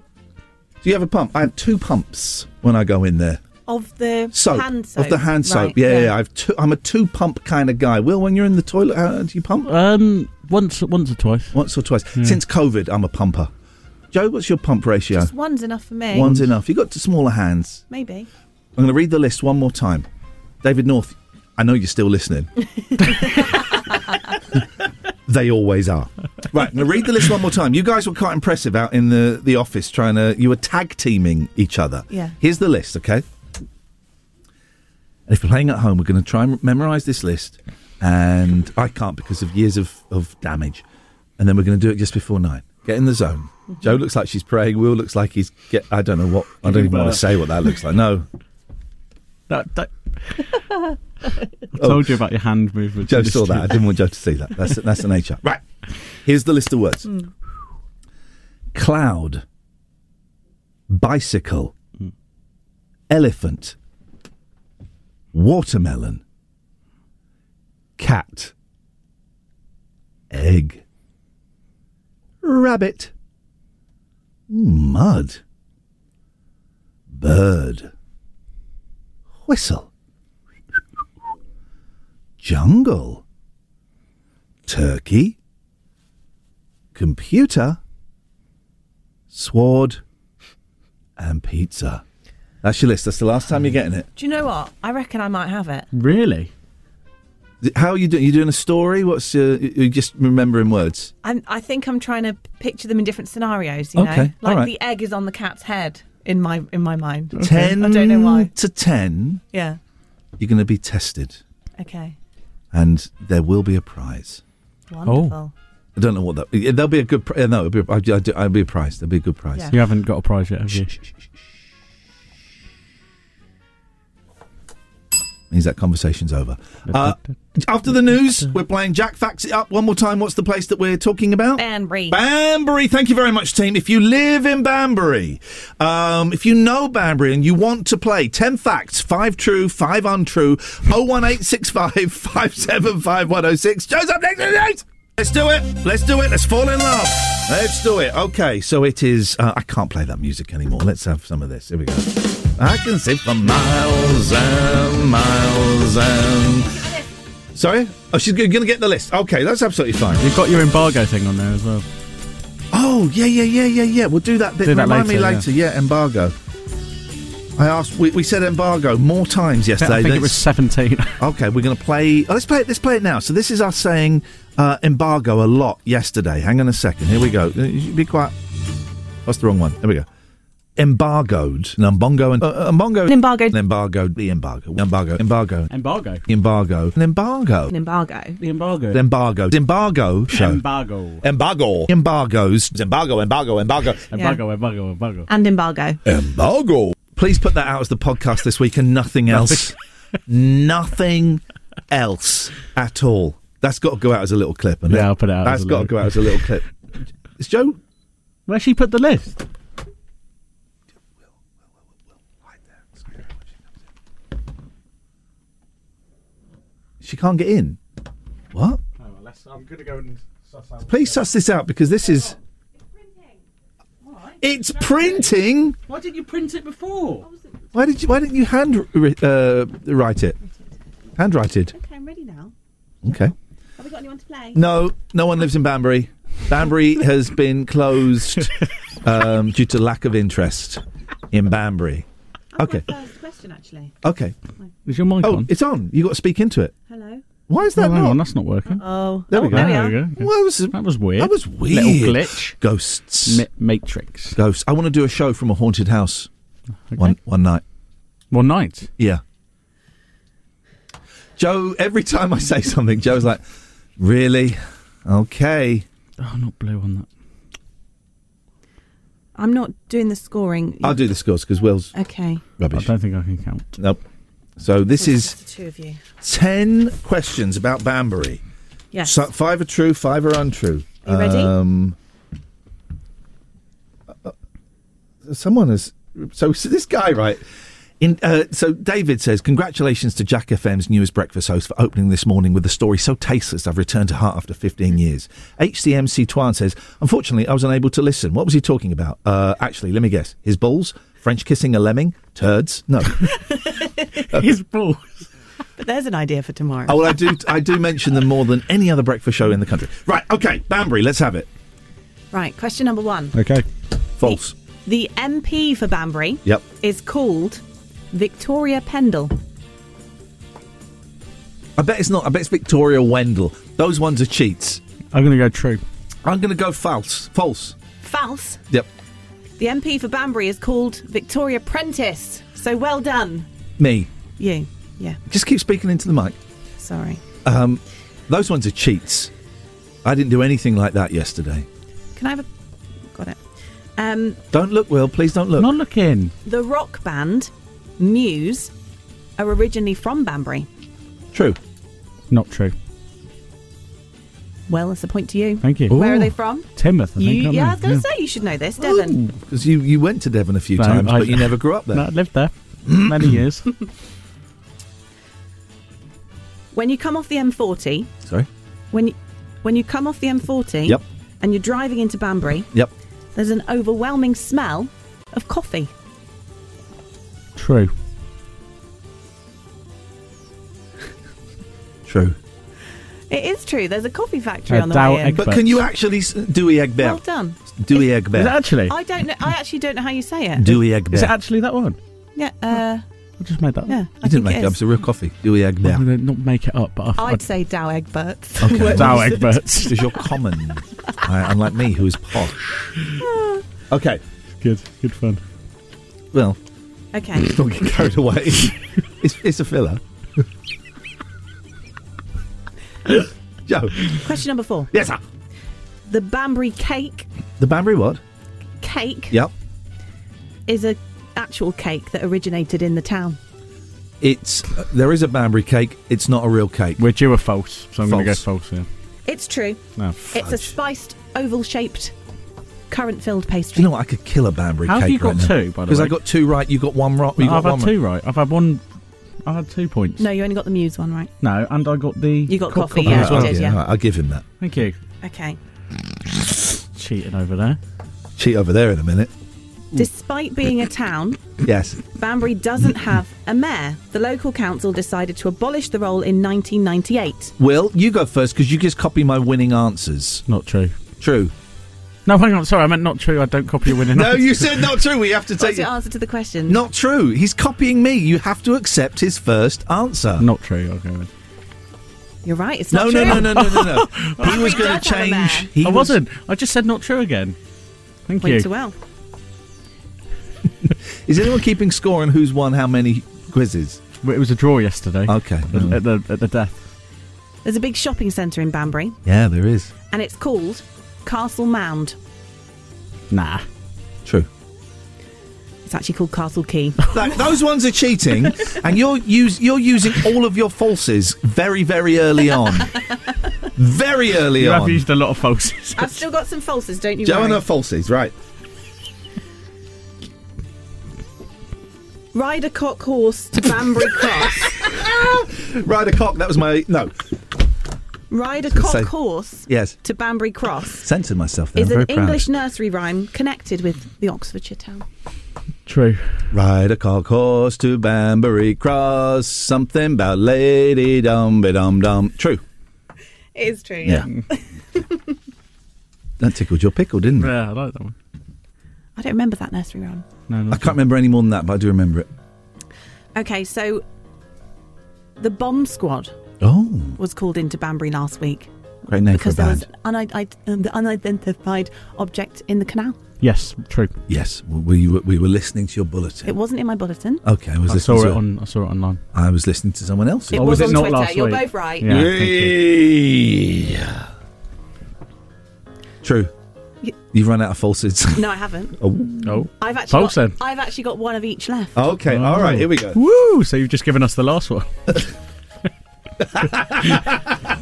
you have a pump? I have two pumps when I go in there. Of the Soap, hand soap. of the hand soap. Right, yeah, yeah, yeah. I've two, I'm a two pump kind of guy. Will, when you're in the toilet, how do you pump? Um, once, once or twice. Once or twice. Since COVID, I'm a pumper. Joe, what's your pump ratio? Just one's enough for me. One's enough. You got to smaller hands. Maybe. I'm going to read the list one more time. David North, I know you're still listening. they always are. Right, I'm going to read the list one more time. You guys were quite impressive out in the, the office trying to. You were tag teaming each other. Yeah. Here's the list, okay? And if you're playing at home, we're going to try and memorise this list. And I can't because of years of, of damage. And then we're going to do it just before nine. Get in the zone. Mm-hmm. Joe looks like she's praying. Will looks like he's get. I don't know what. I don't even want to say what that looks like. No. That, that, I told you about your hand movement. Joe saw that. I didn't want Joe to see that. That's that's an HR. Right. Here's the list of words: mm. cloud, bicycle, mm. elephant, watermelon, cat, egg, rabbit, mud, bird, whistle, jungle, turkey, computer, sword, and pizza. That's your list. That's the last time you're getting it. Do you know what? I reckon I might have it. Really? How are you doing? You doing a story? What's uh, you just remembering words? I'm, I think I'm trying to picture them in different scenarios. You Okay, know, like all right. the egg is on the cat's head in my in my mind. Ten I don't know why. to ten. Yeah. You're going to be tested, Okay. and there will be a prize. Wonderful. I don't know what that. There'll be a good. pri- No, it'll be, I, I, do- I'll be a prize. There'll be a good prize. Yeah. You haven't got a prize yet, have you? Means that conversation's over. Uh, after the news, we're playing Jack Facts It Up one more time. What's the place that we're talking about? Banbury. Banbury. Thank you very much, team. If you live in Banbury, um, if you know Banbury and you want to play 10 facts, 5 true, 5 untrue, 01865 575 106. Joe's up next. next. Let's do it. Let's do it. Let's fall in love. Let's do it. Okay, so it is. Uh, I can't play that music anymore. Let's have some of this. Here we go. I can sit for miles and miles and. Sorry? Oh, she's going to get the list. Okay, that's absolutely fine. You've got your embargo thing on there as well. Oh, yeah, yeah, yeah, yeah, yeah. We'll do that bit. Do that Remind me later, later. Yeah. embargo. I asked. We, we said embargo more times yesterday. I think than it was 17. Okay, we're going to play. Oh, let's play it. Let's play it now. So this is us saying uh, embargo a lot yesterday. Hang on a second. Here we go. Uh, Be quiet. That's the wrong one. There we go. Embargoed. An umbongo and uh, umbongo. An embargo. An embargo. The embargo. Embargo. Embargo. Embargo. Embargo. An embargo. An embargo. The embargo. The embargo. Embargo show. Embargo. Embargo. Embargoes. Embargo. Embargo. Embargo. Embargo, embargo, embargo. And embargo. Embargo. Please put that out as the podcast this week and nothing else. nothing else at all. That's got to go out as a little clip. hasn't Yeah, it? I'll put it out That's as a got to go out as a little clip. Is Joe? Where she put the list? She can't get in. What? I'm going to go and suss out. Please suss this out because this is. It's printing. Why didn't you print it before? Why did you? Why didn't you hand uh, write it? Handwrited. Okay, I'm ready now. Okay. Have we got anyone to play? No, no one lives in Banbury. Banbury has been closed um, due to lack of interest in Banbury. Okay. First question, actually. Okay. Is your mic oh, on? it's on. You got to speak into it. Hello. Why is that Oh, hang not? on, that's not working. Oh, There we oh, go. There we There are. we go. Well, that was That was weird. That was weird. Little glitch. Ghosts. Ma- Matrix. Ghosts. I want to do a show from a haunted house. One one night. One night. Yeah. Joe. Every time I say something, Joe's like, "Really? Okay." Oh, not blue on that. I'm not doing the scoring. I'll do the scores because Will's Okay. rubbish. I don't think I can count. Nope. So this is The two of you. ten questions about Banbury. Yes. So five are true, five are untrue. Are you ready? Um, uh, someone has. So, so this guy, right? In, uh, so David says, "Congratulations to Jack FM's newest breakfast host for opening this morning with a story so tasteless. I've returned to heart after 15 years." HCMC Twan says, "Unfortunately, I was unable to listen. What was he talking about? Uh, actually, let me guess. His balls, French kissing a lemming, turds. No. His balls. But there's an idea for tomorrow. oh, well, I do. I do mention them more than any other breakfast show in the country. Right. Okay. Banbury. Let's have it. Right, question number one. Okay. False. The MP for Banbury Yep. is called Victoria Pendle. I bet it's not. I bet it's Victoria Wendell. Those ones are cheats. I'm going to go true. I'm going to go false. False. False. Yep. The MP for Banbury is called Victoria Prentice. So well done. Me. You. Yeah. Just keep speaking into the mic. Sorry. Um, those ones are cheats. I didn't do anything like that yesterday. Can I have a. Got it. Um, Don't look, Will. Please don't look. Not looking. the rock band Muse are originally from Banbury. True. Not true. Well, that's a point to you. Thank you. Where are they from? Teignmouth, I You, think. aren't yeah, I they? was going to say you should know this, Devon. Because you, you went to Devon a few No, times, I- but you never grew up there. No, I lived there many years. When you come off the M40, Sorry. when you, when you come off the M40, Yep. and you're driving into Banbury, Yep. there's an overwhelming smell of coffee. True. True. It is true. There's a coffee factory Uh, on the Dow way in. Egg- But can you actually s- Dewey Egg Well Bell? done. Dewey Egg Is it Bell. actually? I don't know. I actually don't know how you say it. Dewey Egg Is it actually that one? Yeah. Uh, I just made that yeah. up. I You didn't think make it it up. is. It's a real coffee. Dewey Egg I'm Bell. going to not make it up, but I, I'd say Douwe Egberts. Okay. Douwe Egberts. Because you're common, uh, unlike me, who is posh. Okay. Good, good fun. Well, Okay. don't get carried away. it's, it's a filler. Joe. Question number four. Yes, sir. The Banbury cake The Banbury what? cake Yep. is a actual cake that originated in the town. It's there is a Banbury cake. It's not a real cake. We're due a false, so I'm going to guess False. Yeah. It's true. No. It's a spiced, oval-shaped, currant-filled Do pastry. you know what? I could kill a Banbury How have cake you got right now. two, by the Because I got two right. You got one right. You got I've one had two right. I've had one. I've had two points. No, you only got the Muse one right. No, and I got the. You got co- coffee, coffee yeah, as you well. did, yeah. all right, I'll give him that. Thank you. Okay. Cheating over there. Cheat over there in a minute. Despite being a town, Yes. Banbury doesn't have a mayor. The local council decided to abolish the role in 1998. Will you go first? Because you just copy my winning answers. Not true. True. No, hang on. Sorry, I meant not true. I don't copy your winning. No, answer. you said not true. We have to What's take your answer to the question? Not true. He's copying me. You have to accept his first answer. Not true. I'll go with. You're right. It's No, not no, true. no, no, no, no, no. he was going to have change. mayor. He I was, wasn't. I just said not true again. Thank Went you. too well. Is anyone keeping score on who's won how many quizzes? It was a draw yesterday. Okay. At, at the at the death. There's a big shopping centre in Banbury, Yeah, there is. and it's called Castle Mound. Nah. True. It's actually called Castle Quay. Like, those ones are cheating, and you're use you're using all of your falses very, very early on. very early on. You on. have used a lot of falses. I've still got some falses, don't you Joanna worry. falses, right? Ride a cock horse to Banbury Cross. Ride a cock. That was my no. Ride a cock say- horse Yes. to Banbury Cross Censored myself there. is I'm an very proud. English nursery rhyme connected with the Oxfordshire town. True. Ride a cock horse to Banbury Cross. Something about Lady Dum Be Dum Dum. True. It is true, Yeah. That tickled your pickle, didn't it? Yeah, I like that one. I don't remember that nursery rhyme. No, I can't remember any more than that, but I do remember it. Okay, so the bomb squad Oh, was called into Banbury last week great name because for a there band. was an unid- an um, unidentified object in the canal. Yes, true. Yes, we were, we were listening to your bulletin. It wasn't in my bulletin. Okay, I was I listening saw to it on. I saw it online. I was listening to someone else. It Oh, was, was it on not Twitter. last You're week? both right. Yeah. thank you. Yeah. True. Y- You've run out of falses. No, I haven't. oh. Oh. I've actually False got, then. I've actually got one of each left. Okay, all right, oh. here we go. Woo! So you've just given us the last one.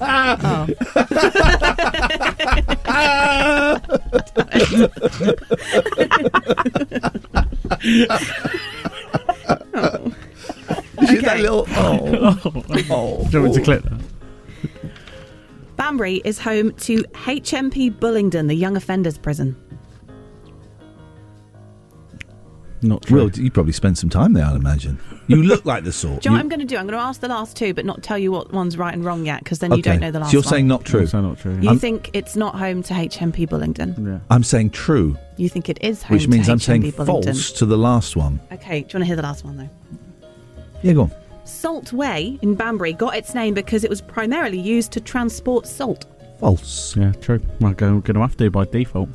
Oh. Oh. You see that little. Oh, oh. oh. Do you want me to clip that? Banbury is home to HMP Bullingdon, the young offenders prison. Not true. Will, you probably spent some time there, I'd imagine. You look like the sort. Do you know what I'm going to do? I'm going to ask the last two, but not tell you what one's right and wrong yet, because then you Okay, don't know the last So you're one. saying not true. Also not true. You I'm- think it's not home to HMP Bullingdon. Yeah. I'm saying true, You think it is home to HM. which means to I'm HMP saying Bullingdon. false to the last one. Okay, do you want to hear the last one, though? Yeah, go on. Salt Way in Banbury got its name because it was primarily used to transport salt. False. Yeah, true. Well, I'm going to have to by default.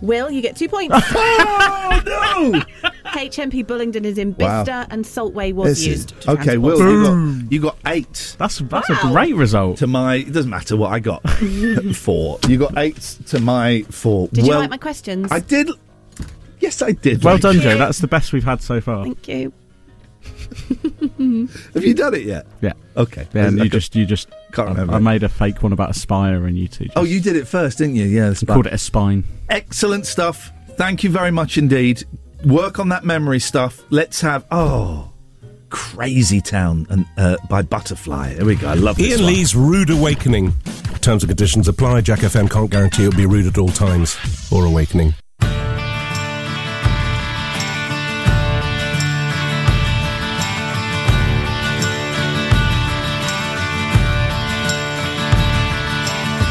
Will, you get two points. oh, no! HMP Bullingdon is in Wow. And Saltway was This used to okay, Will, you got, you got eight. That's that's Wow. a great result. To my, it doesn't matter what I got. four. You got eight to my four. Did you like my questions? I did. Yes, I did. Well like done. Joe. That's the best we've had so far. Thank you. Have you done it yet? Yeah. Okay. Yeah, and I you just you just Can't I- remember. I, made a fake one about a spire, and you two just Oh, you did it first, didn't you? Yeah, that's called it a spine. Excellent stuff. Thank you very much indeed. Work on that memory stuff. Let's have oh, Crazy Town and uh, by Butterfly. There we go. I love this Ian one. Lee's Rude Awakening. Terms and conditions apply. Jack FM can't guarantee it'll be rude at all times or awakening.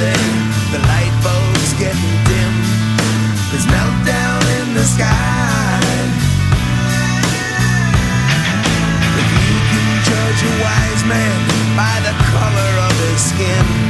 building. The light bulb's getting dim. There's meltdown in the sky. If you can judge a wise man by the color of his skin.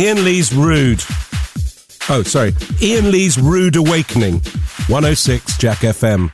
Ian Lee's Rude. Oh, sorry. Ian Lee's Rude Awakening. 106 Jack FM.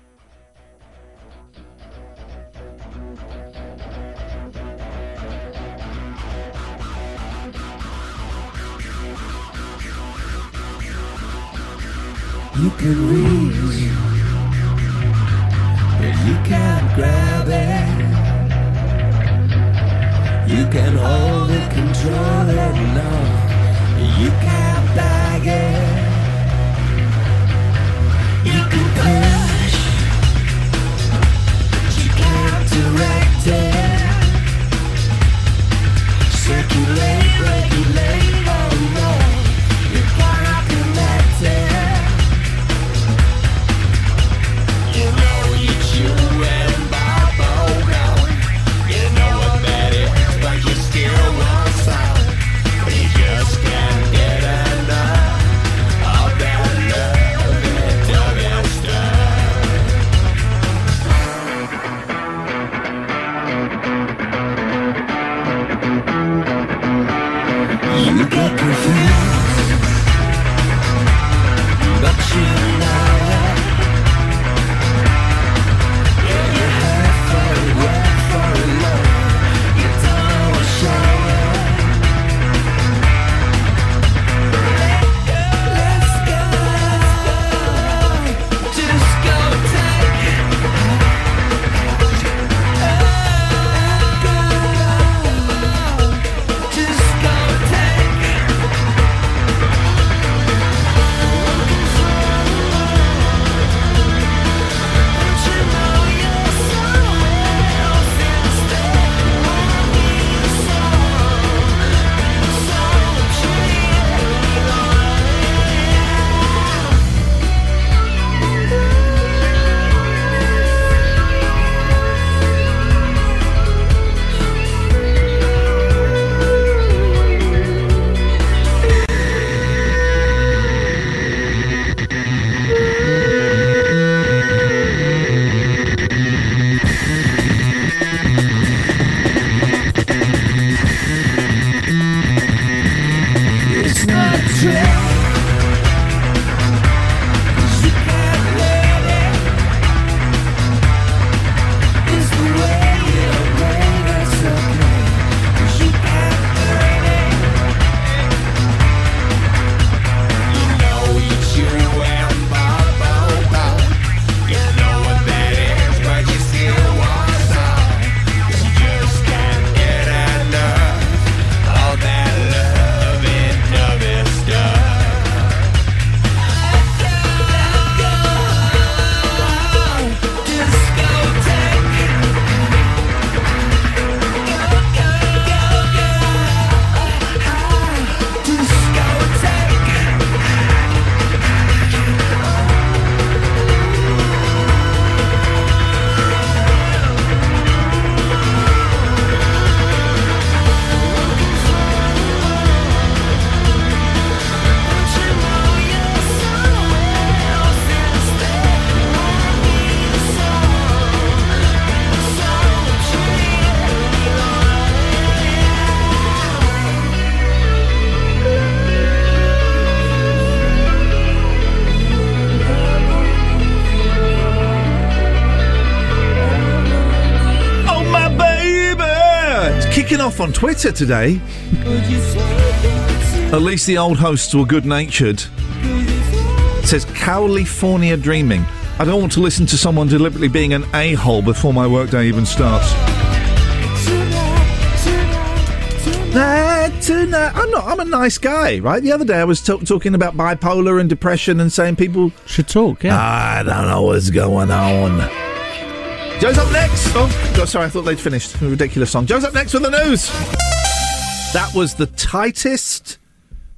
On Twitter today. At least the old hosts were good natured. It says California Dreaming. I don't want to listen to someone deliberately being an a hole before my workday even starts. Nah, tonight. I'm not. I'm a nice guy, right? The other day I was t- talking about bipolar and depression and saying people should talk. Yeah, I don't know what's going on. Joe's up next. Oh, God, sorry, I thought they'd finished. Ridiculous song. Joe's up next with the news. That was the tightest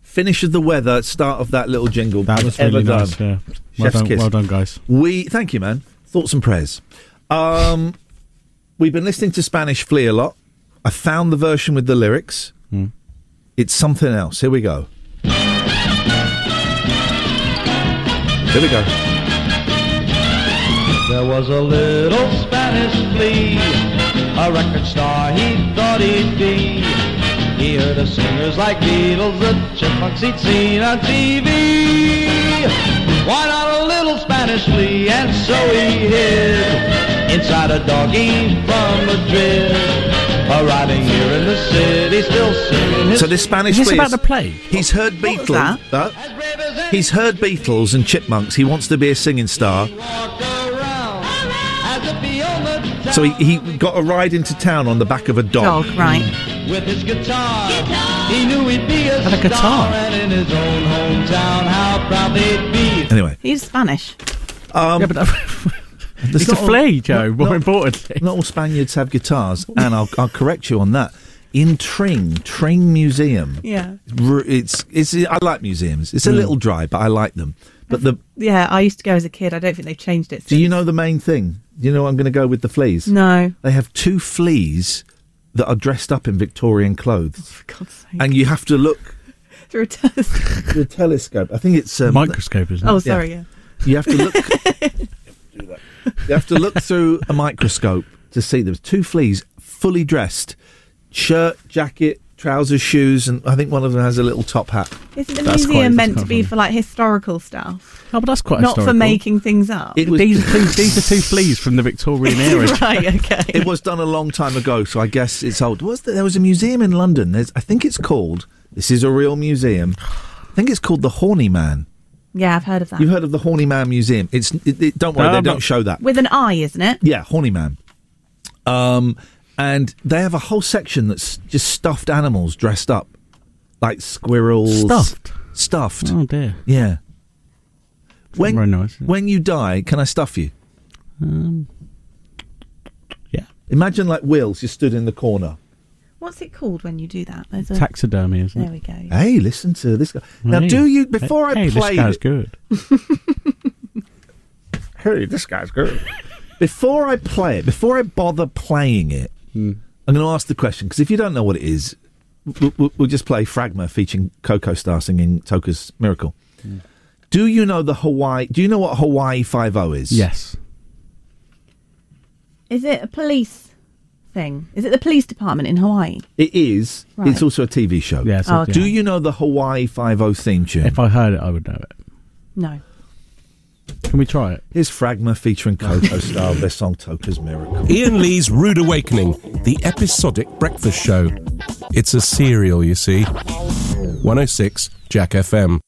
finish of the weather start of that little jingle. That was ever really done. nice. Yeah, well Chef's done, kiss. well done, guys. We thank you, man. Thoughts and prayers. Um, we've been listening to Spanish Flea a lot. I found the version with the lyrics. Hmm. It's something else. Here we go. Here we go. There was a little Spanish flea, a record star he thought he'd be. He heard of singers like Beatles, the chipmunks he'd seen on TV. Why not a little Spanish flea? And so he hid inside a doggy from Madrid. Arriving here in the city, still singing his So this Spanish Is this flea about the plague? He's heard What was Beatles. that? uh, he's heard Beatles and Chipmunks. He wants to be a singing star. So he, he got a ride into town on the back of a dog. Dog, right. with his guitar. He knew he'd be a And a star, guitar. and in his own hometown, how proud they'd be. Anyway, He's Spanish. um, It's a flea, Joe, more importantly. Not all Spaniards have guitars, and I'll, I'll correct you on that. In Tring, Tring Museum, Yeah. r- it's it's. I like museums. It's a Mm. little dry, but I like them. But the Yeah, I used to go as a kid. I don't think they've changed it. do you know the main thing? You know, I'm going to go with the fleas. No. They have two fleas that are dressed up in Victorian clothes, God sake. and you have to look Through a telescope. through a telescope. I think it's um, Microscope, isn't it? Oh, sorry, yeah. You have to look. you have to look through a microscope to see them. Two fleas, fully dressed, shirt, jacket, trousers, shoes, and I think one of them has a little top hat. Isn't the That's museum quite- meant to be for like historical stuff? Oh, but that's quite Not for making things up. It was- these, are two, these are two fleas from the Victorian era. right, okay. It was done a long time ago, so I guess it's old. Was there, there was a museum in London? There's, I think it's called. This is a real museum. I think it's called the Horniman. Yeah, I've heard of that. You've heard of the Horniman Museum? It's it, it- don't worry, No, they I'm don't not- show that. With an eye, isn't it? Yeah, Horniman. Um, and they have a whole section that's just stuffed animals dressed up, like squirrels. Stuffed? Stuffed. Oh, dear. Yeah. When very nice. when you die, can I stuff you? Um, yeah. Imagine like Will's just stood in the corner. What's it called when you do that? There's a Taxidermy, isn't There it? we go. Hey, listen to this guy. Now, Hey. do you before Hey, I play? Hey, this guy's it- good. hey, this guy's good. before I play it, before I bother playing it, Hmm. I'm going to ask the question because if you don't know what it is, we'll, we'll, we'll just play Fragma featuring Coco Star singing Toca's Miracle. Hmm. Do you know the Hawaii? Do you know what Hawaii Five O is? Yes. Is it a police thing? Is it the police department in Hawaii? It is. Right. It's also a TV show. Yeah, Oh, okay. Do you know the Hawaii Five O theme tune? If I heard it, I would know it. No. Can we try it? Here's Fragma featuring Coco Star with their song Toca's Miracle. Ian Lee's Rude Awakening, the episodic breakfast show. It's a serial, you see. 106 Jack FM.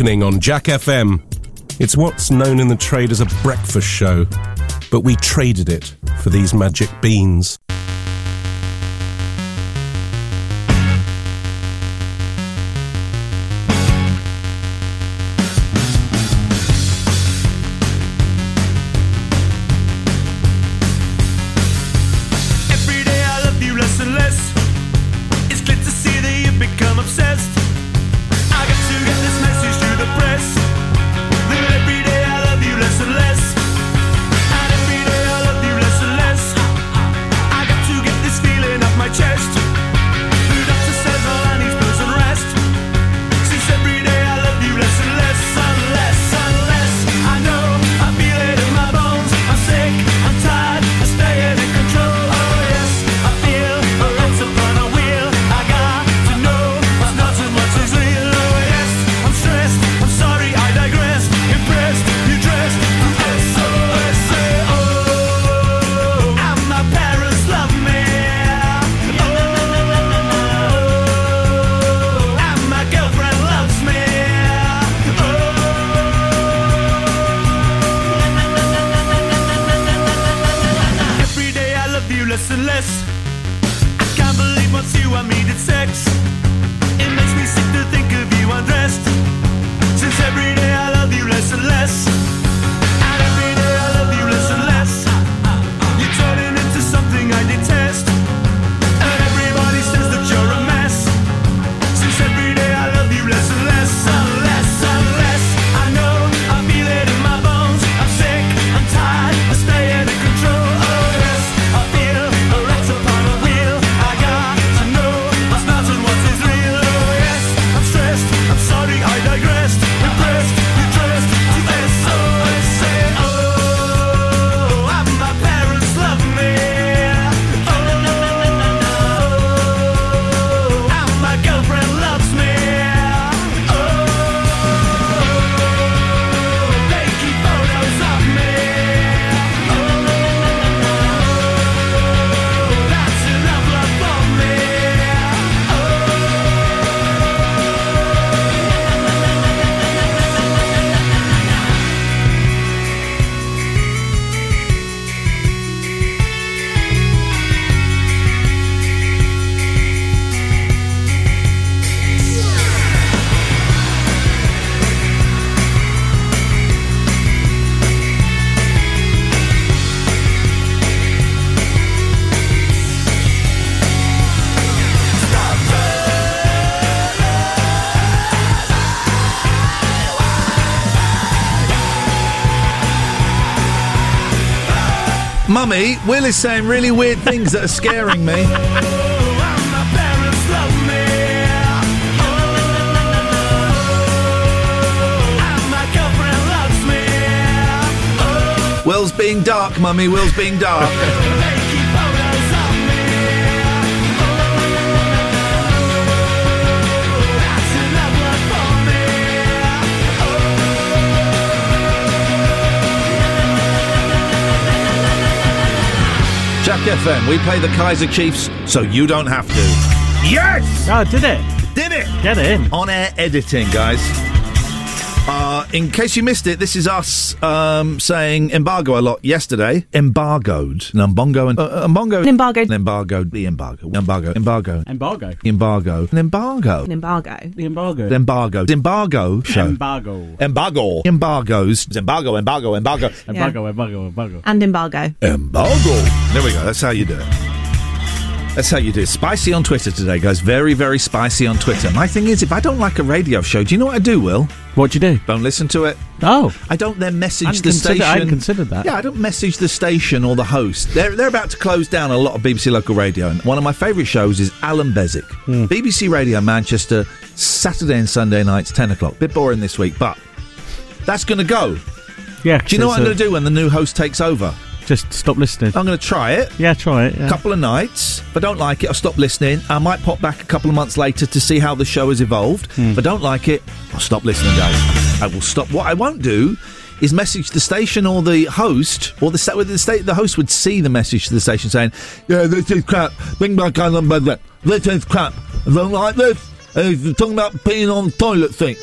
Awakening on Jack FM. It's what's known in the trade as a breakfast show, but we traded it for these magic beans. Mummy, Will is saying really weird things that are scaring me. Will's being dark, Mummy. Will's being dark. Jack FM, we play the Kaiser Chiefs so you don't have to. Yes! Oh, did it? Did it? Get in. On air editing, guys. In case you missed it, this is us um, saying embargo a lot yesterday. Embargoed. An umbongo and uh, umbongo. Embargoed. An embargoed. The embargo. Embargo. Embargo. Embargo. Embargo. An embargo. An embargo. The embargo. The embargo. Embargo show. Embargo. Embargo. Embargoes. Embargo. Embargo. Embargo. Embargo, embargo, embargo. And embargo. Embargo. There we go. That's how you do it. That's how you do it. Spicy on Twitter today, guys. Very, very spicy on Twitter. My thing is, if I don't like a radio show, do you know what I do, Will? What do you do? Don't listen to it. Oh. I don't then message I hadn't the considered- station. I considered that. Yeah, I don't message the station or the host. They're, they're about to close down a lot of BBC local radio. And one of my favourite shows is Alan Bezic. Hmm. BBC Radio Manchester, Saturday and Sunday nights, 10 o'clock. Bit boring this week, but that's going to go. Yeah. Do you know what I'm going to do when the new host takes over? Just stop listening. I'm going to try it. Yeah, try it. Yeah. couple of nights. If I don't like it, I'll stop listening. I might pop back a couple of months later to see how the show has evolved. If I don't like it, I'll stop listening, guys. I will stop. What I won't do is message the station or the host or the sta- the, sta- the host would see the message to the station saying, "Yeah, this is crap. Bring back on This is crap. I don't like this." Uh, you're talking about peeing on the toilet seat.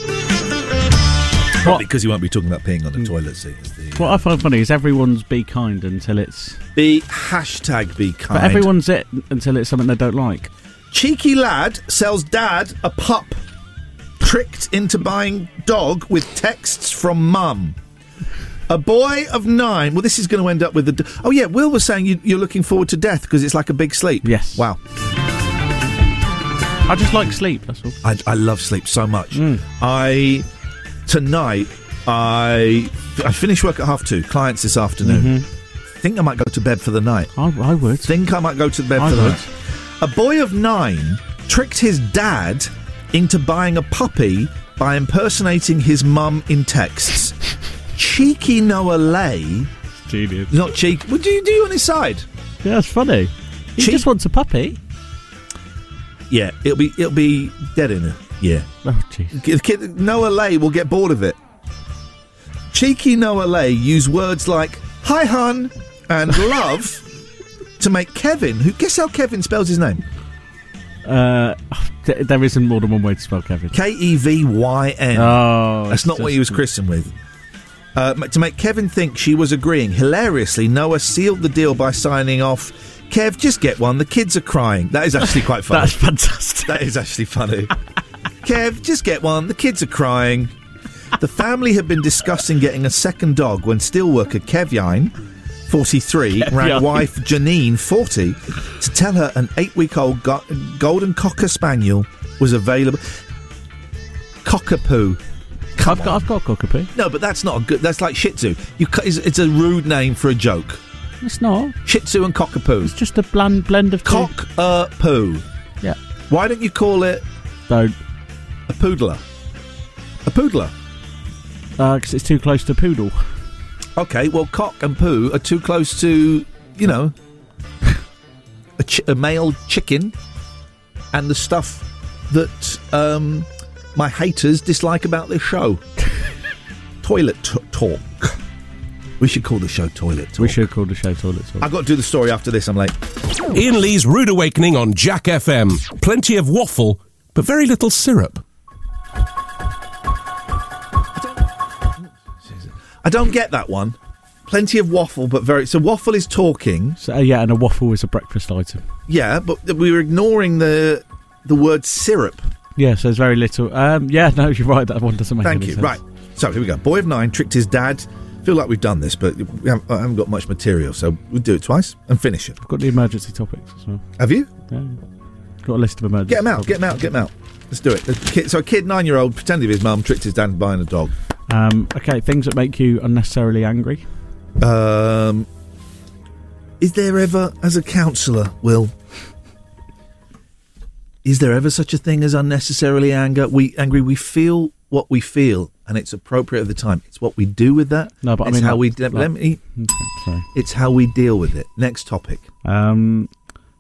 Probably because you won't be talking about peeing on the toilet seat. the- What I find funny is everyone's be kind until it's. Be hashtag be kind. But everyone's it until it's something they don't like. Cheeky lad sells dad a pup. Tricked into buying dog with texts from mum. A boy of nine. Well, this is going to end up with the. d- Oh yeah, Will was saying you, you're looking forward to death because it's like a big sleep. Yes. Wow. I just like sleep. That's all. I, I love sleep so much. Mm. I tonight I I finish work at half two. Clients this afternoon. Mm-hmm. Think I might go to bed for the night. I, I would. Think I might go to bed I for the would. night. A boy of nine tricked his dad into buying a puppy by impersonating his mum in texts. Cheeky Noah Lay. Genius. Not cheeky. What do you do on his side? Yeah, that's funny. He Cheek- just wants a puppy. Yeah, it'll be it'll be dead in a yeah. Oh, jeez. Kid, Noah Lay will get bored of it. Cheeky Noah Lay use words like "hi hun" and "love" to make Kevin, who guess how Kevin spells his name? Uh, th- there isn't more than one way to spell Kevin. K E V Y N. Oh, that's not what he was christened with. Uh, to make Kevin think she was agreeing, hilariously, Noah sealed the deal by signing off. Kev, just get one. The kids are crying. That is actually quite funny. That's fantastic. That is actually funny. Kev, just get one. The kids are crying. The family had been discussing getting a second dog when steelworker Kevine, 43, rang Kevine. wife Janine, 40, to tell her an eight week old go- golden cocker spaniel was available. Cockapoo. I've got, I've got cockapoo. No, but that's not a good. That's like Shih Tzu. You, cu- it's, it's a rude name for a joke. It's not. Shih Tzu and Cockapoo. It's just a bland blend of two. cock a poo. Yeah. Why don't you call it Don't. A poodler? A poodler. Because it's too close to poodle. Okay, well, cock and poo are too close to, you know, a, ch- a male chicken and the stuff that um, my haters dislike about this show. Toilet t- talk. We should call the show Toilet Talk. We should call the show Toilet Talk. I've got to do the story after this. I'm late. Ian Lee's Rude Awakening on Jack FM. Plenty of waffle, but very little syrup. I don't get that one. Plenty of waffle, but very. So waffle is talking. So, uh, yeah, and a waffle is a breakfast item. Yeah, but we were ignoring the the word syrup. Yeah, so there's very little. Um, yeah, no, you're right. That one doesn't make Thank you. sense. Right. So here we go. Boy of nine tricked his dad. Feel like we've done this, but we haven't, I haven't got much material, so we'll do it twice and finish it. I've got the emergency topics as well. Have you? Yeah. Got a list of emergency. Get him out. Get them out. Get them out. Let's do it. So a kid, nine year old, pretending his mum tricked his dad into buying a dog. Um, okay, things that make you unnecessarily angry. Um, is there ever, as a counsellor, Will? Is there ever such a thing as unnecessarily anger? We angry. We feel what we feel, and it's appropriate at the time. It's what we do with that. No, but I it's mean, how we. de- like- let me. Okay. It's how we deal with it. Next topic. Um,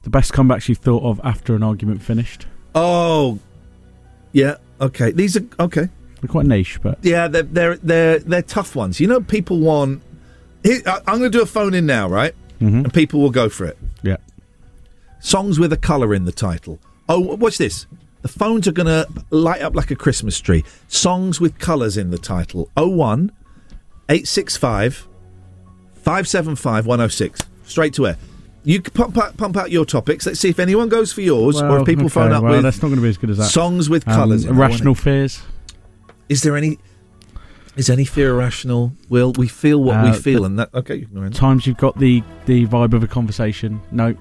the best comebacks you've thought of after an argument finished. Oh, yeah. Okay. These are okay. They're quite niche, but Yeah, they're they're they're, they're tough ones. You know, people want. Here, I- I'm going to do a phone in now, right? Mhm. And people will go for it. yeah. Songs with a colour in the title. Oh, watch this. The phones are going to light up like a Christmas tree. Songs with colours in the title. 01 865 575 106. Straight to air. You can pump out, pump out your topics. Let's see if anyone goes for yours or if people okay, phone up well, with that's not going to be as good as that. songs with Um, colours Irrational fears. Is there any. Is any fear irrational? Will we feel what Uh, we feel, and that okay? you can go ahead. Times you've got the the vibe of a conversation. No.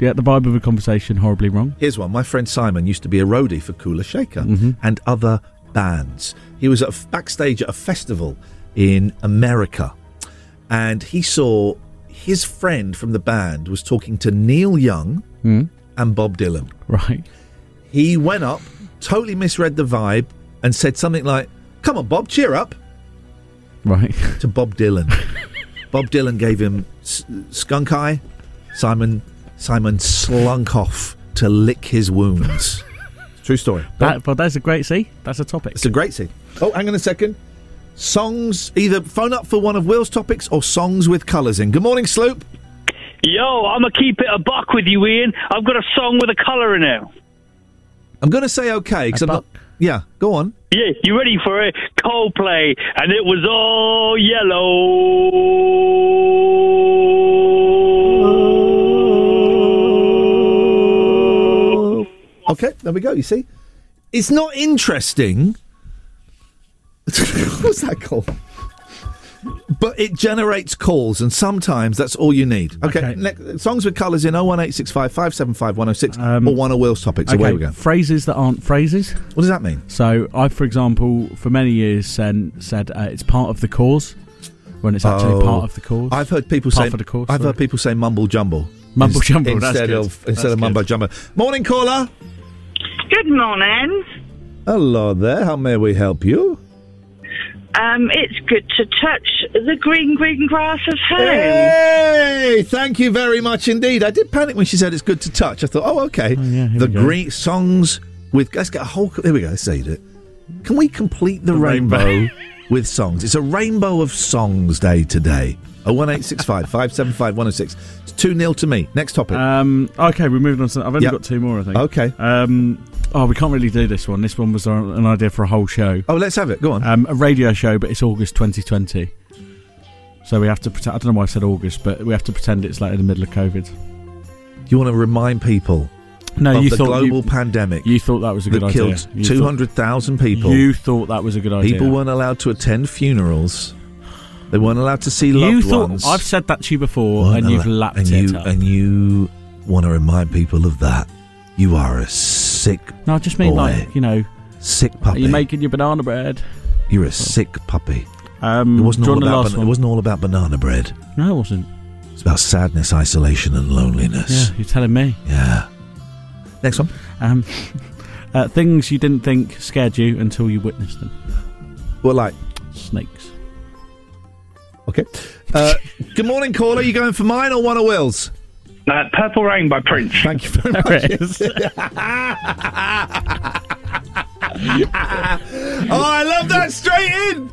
Yeah, the vibe of a conversation horribly wrong. Here's one. My friend Simon used to be a roadie for Kula Shaker Mhm. and other bands. He was at a, backstage at a festival in America, and he saw his friend from the band was talking to Neil Young Mm. and Bob Dylan. Right. He went up, totally misread the vibe, and said something like, "Come on, Bob, cheer up." Right. To Bob Dylan. Bob Dylan gave him s- skunk eye. Simon Simon slunk off to lick his wounds. True story. That, but that's a great see. That's a topic. It's a great scene. Oh, hang on a second. Songs, either phone up for one of Will's topics or songs with colours in. Good morning, Sloop. Yo, I'm gonna keep it a buck with you, Ian. I've got a song with a colour in it. I'm going to say okay because I'm not. Yeah, go on. Yeah, you ready for it? Coldplay, and it was all yellow. Okay, there we go. You see, it's not interesting. What's that called? But it generates calls, and sometimes that's all you need. Okay, Okay. ne- songs with colours in 01865 575 106 or one of Will's topics. Away we go. Phrases that aren't phrases. What does that mean? So I, for example, for many years said, said uh, it's part of the cause when it's actually Oh. part of the cause. I've heard people Part say. of the course, I've sorry. heard people say mumble jumble. Mumble ins- jumble, that's instead good. of instead That's of mumbo good. jumbo. Morning caller. Good morning. Hello there. How may we help you? Um, it's good to touch the green, green grass of home. Hey, thank you very much indeed. I did panic when she said it's good to touch. I thought, oh, okay. the we go. green songs with. Let's get a whole. Here we go. Let's say it. Can we complete the, rainbow, rainbow. with songs? It's a rainbow of songs day today. Oh one eight six five five seven five one zero six. It's two 0 to me. Next topic. Um, okay, we're moving on to. I've only Yep. got two more, I think. Okay. Um, oh, we can't really do this one. This one was an idea for a whole show. Oh, let's have it. Go on. Um, a radio show, but it's August 2020. So we have to pretend. I don't know why I said August, but we have to pretend it's like in the middle of COVID. you want to remind people No, you the thought global you- pandemic. You thought that was a that good idea. killed two hundred thousand people. You thought that was a good idea. People weren't allowed to attend funerals. They weren't allowed to see loved You thought ones. I've said that to you before, and you've lapped and it you, up. And you want to remind people of that. You are a sick. No, I just mean boy. like you know, sick are puppy. You're making your banana bread? You're a sick puppy. Um, it wasn't all about. one? It wasn't all about banana bread. No, it wasn't. It's about sadness, isolation, and loneliness. Yeah, you're telling me. Yeah. Next one. Um, uh, things you didn't think scared you until you witnessed them. Well, like snakes. Okay. Uh, good morning, caller. You going for mine or one of Will's? Uh, Purple Rain by Prince. Thank you very There much. oh, I love that straight in.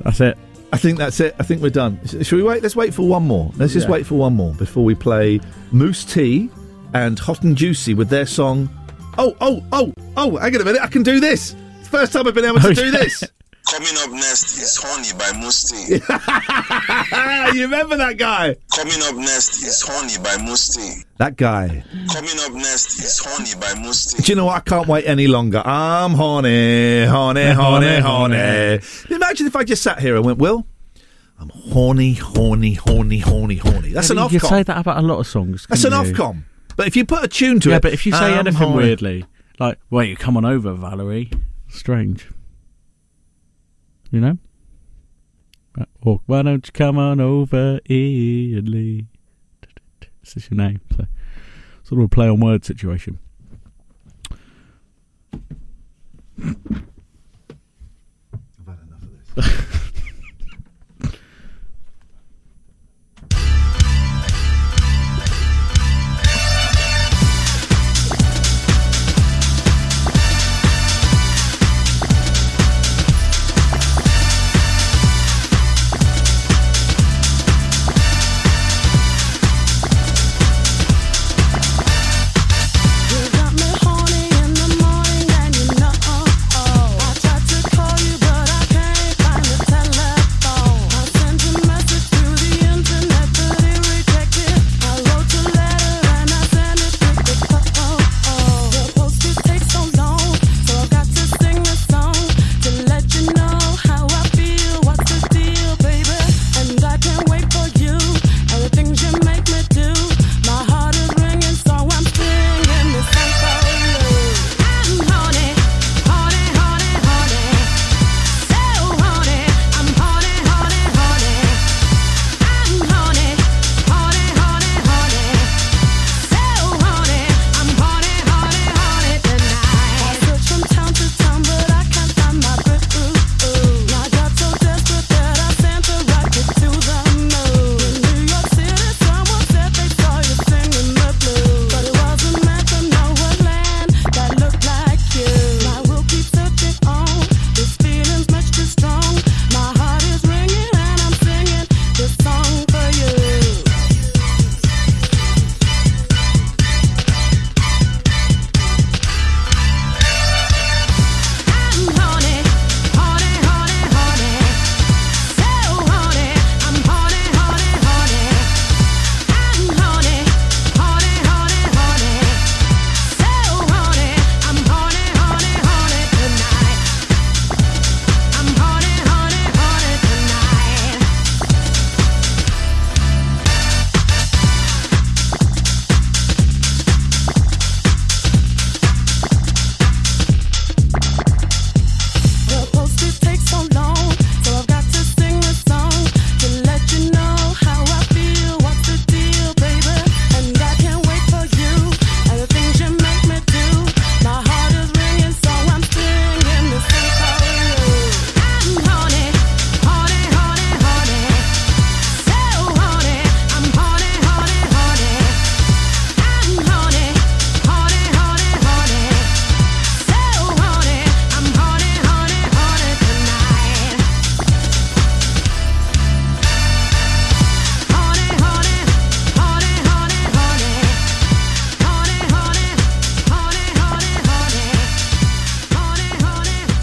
That's it. I think that's it. I think we're done. Sh- Should we wait? Let's wait for one more. Let's just Yeah. wait for one more before we play Mousse T and Hot and Juicy with their song. Oh, oh, oh, oh! Hang on a minute. I can do this. It's the first time I've been able to Oh, do yeah. this. Coming up next is Honey by Mousse T. you remember that guy? Coming up next is Honey by Mousse T. That guy. Coming up next is Honey by Mousse T. Do you know what? I can't wait any longer. I'm horny, horny, horny, horny. Imagine if I just sat here and went, Will, I'm horny, horny, horny, horny, horny. That's Yeah, an but off You say that about a lot of songs. That's an couldn't you? Ofcom. But if you put a tune to yeah, it, but if you say I'm anything horny. weirdly, like "Wait, you come on over, Valerie," strange. You know? Or why don't you come on over, Ian Lee? This is your name. So, sort of a play on word situation. I've had enough of this.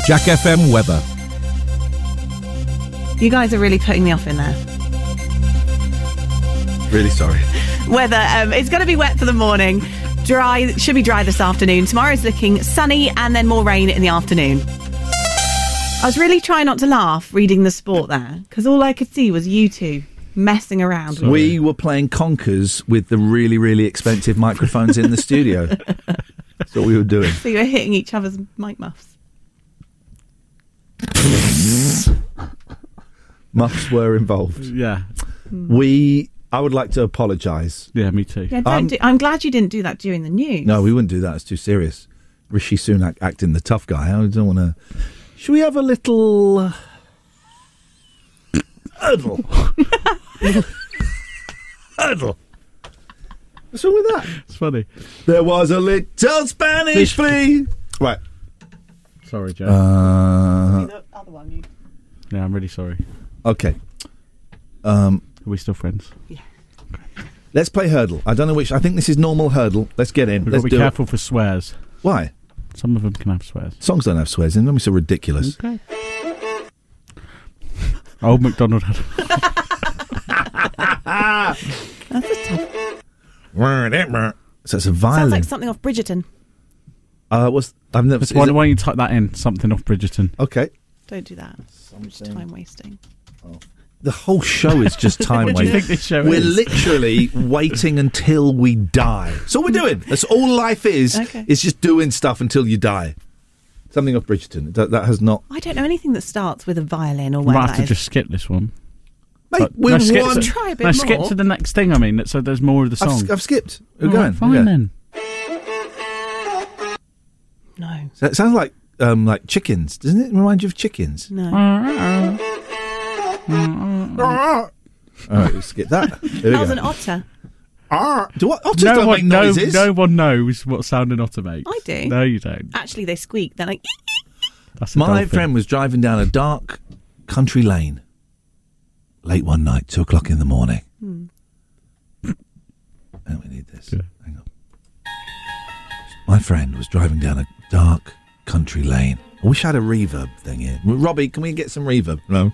Jack FM weather. You guys are really putting me off in there. Really sorry. Weather, um, it's going to be wet for the morning. Dry, should be dry this afternoon. Tomorrow's looking sunny and then more rain in the afternoon. I was really trying not to laugh reading the sport there because all I could see was you two messing around. with We were playing conkers with the really, really expensive microphones in the studio. That's what we were doing. So you were hitting each other's mic muffs. Muffs were involved. Yeah. We. I would like to apologise. Yeah, me too. Yeah, don't Um, do, I'm glad you didn't do that during the news. No, we wouldn't do that. It's too serious. Rishi Sunak acting the tough guy. I don't want to. Should we have a little Heardle? Heardle. What's wrong with that? It's funny. There was a little Spanish flea. Right. Sorry, Joe. Uh, yeah, I'm really sorry. Okay. Um, Are we still friends? Yeah. Let's play Heardle. I don't know which. I think this is normal Heardle. Let's get in. We've got Let's to be do careful for swears. it. Why? Some of them can have swears. Songs don't have swears in them. It's so ridiculous. Okay. Old MacDonald had. That's a tough. So it's a Sounds violin. like something off Bridgerton. uh, what's I've never. Why, it- why don't you type that in? Something off Bridgerton. Okay. Don't do that. It's time wasting. The whole show is just time What do you think this show We're is? literally waiting until we die. That's all we're doing. That's all life is. Okay. Is just doing stuff until you die. Something off Bridgerton. That, that has not. I don't know anything that starts with a violin or We whatever. might have to just skip this one. Mate, we're skip one- to, Try a bit no, skip more. to the next thing. I mean, so there's more of the I've, song. I've skipped. We're All going. right, fine Yeah. then. No. So it sounds like um, like chickens, doesn't it? Remind you of chickens. No. All right, we'll skip that. There we That was go. an otter. Ah, do what? Otters No don't one, make no, noises. no one knows what sound an otter makes. I do. No, you don't. Actually, they squeak. They're like, That's a My dolphin. friend was driving down a dark country lane late one night, two o'clock in the morning. Hmm. Oh, we need this. Hang on. My friend was driving down a dark country lane. I wish I had a reverb thing here. Robbie, can we get some reverb? No.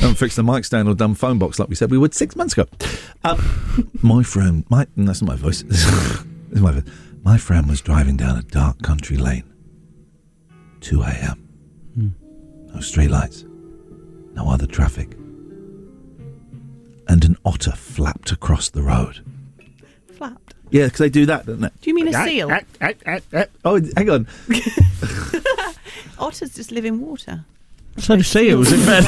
Haven't fixed the mic stand or dumb phone box like we said we would six months ago. Um, my friend, my that's not my voice. this is my voice. My friend was driving down a dark country lane. 2 a.m. No street lights. No other traffic. And an otter flapped across the road. flapped. Yeah, because they do that, don't they? Do you mean a seal? Oh, hang on. Otters just live in water. So do seals, in bed.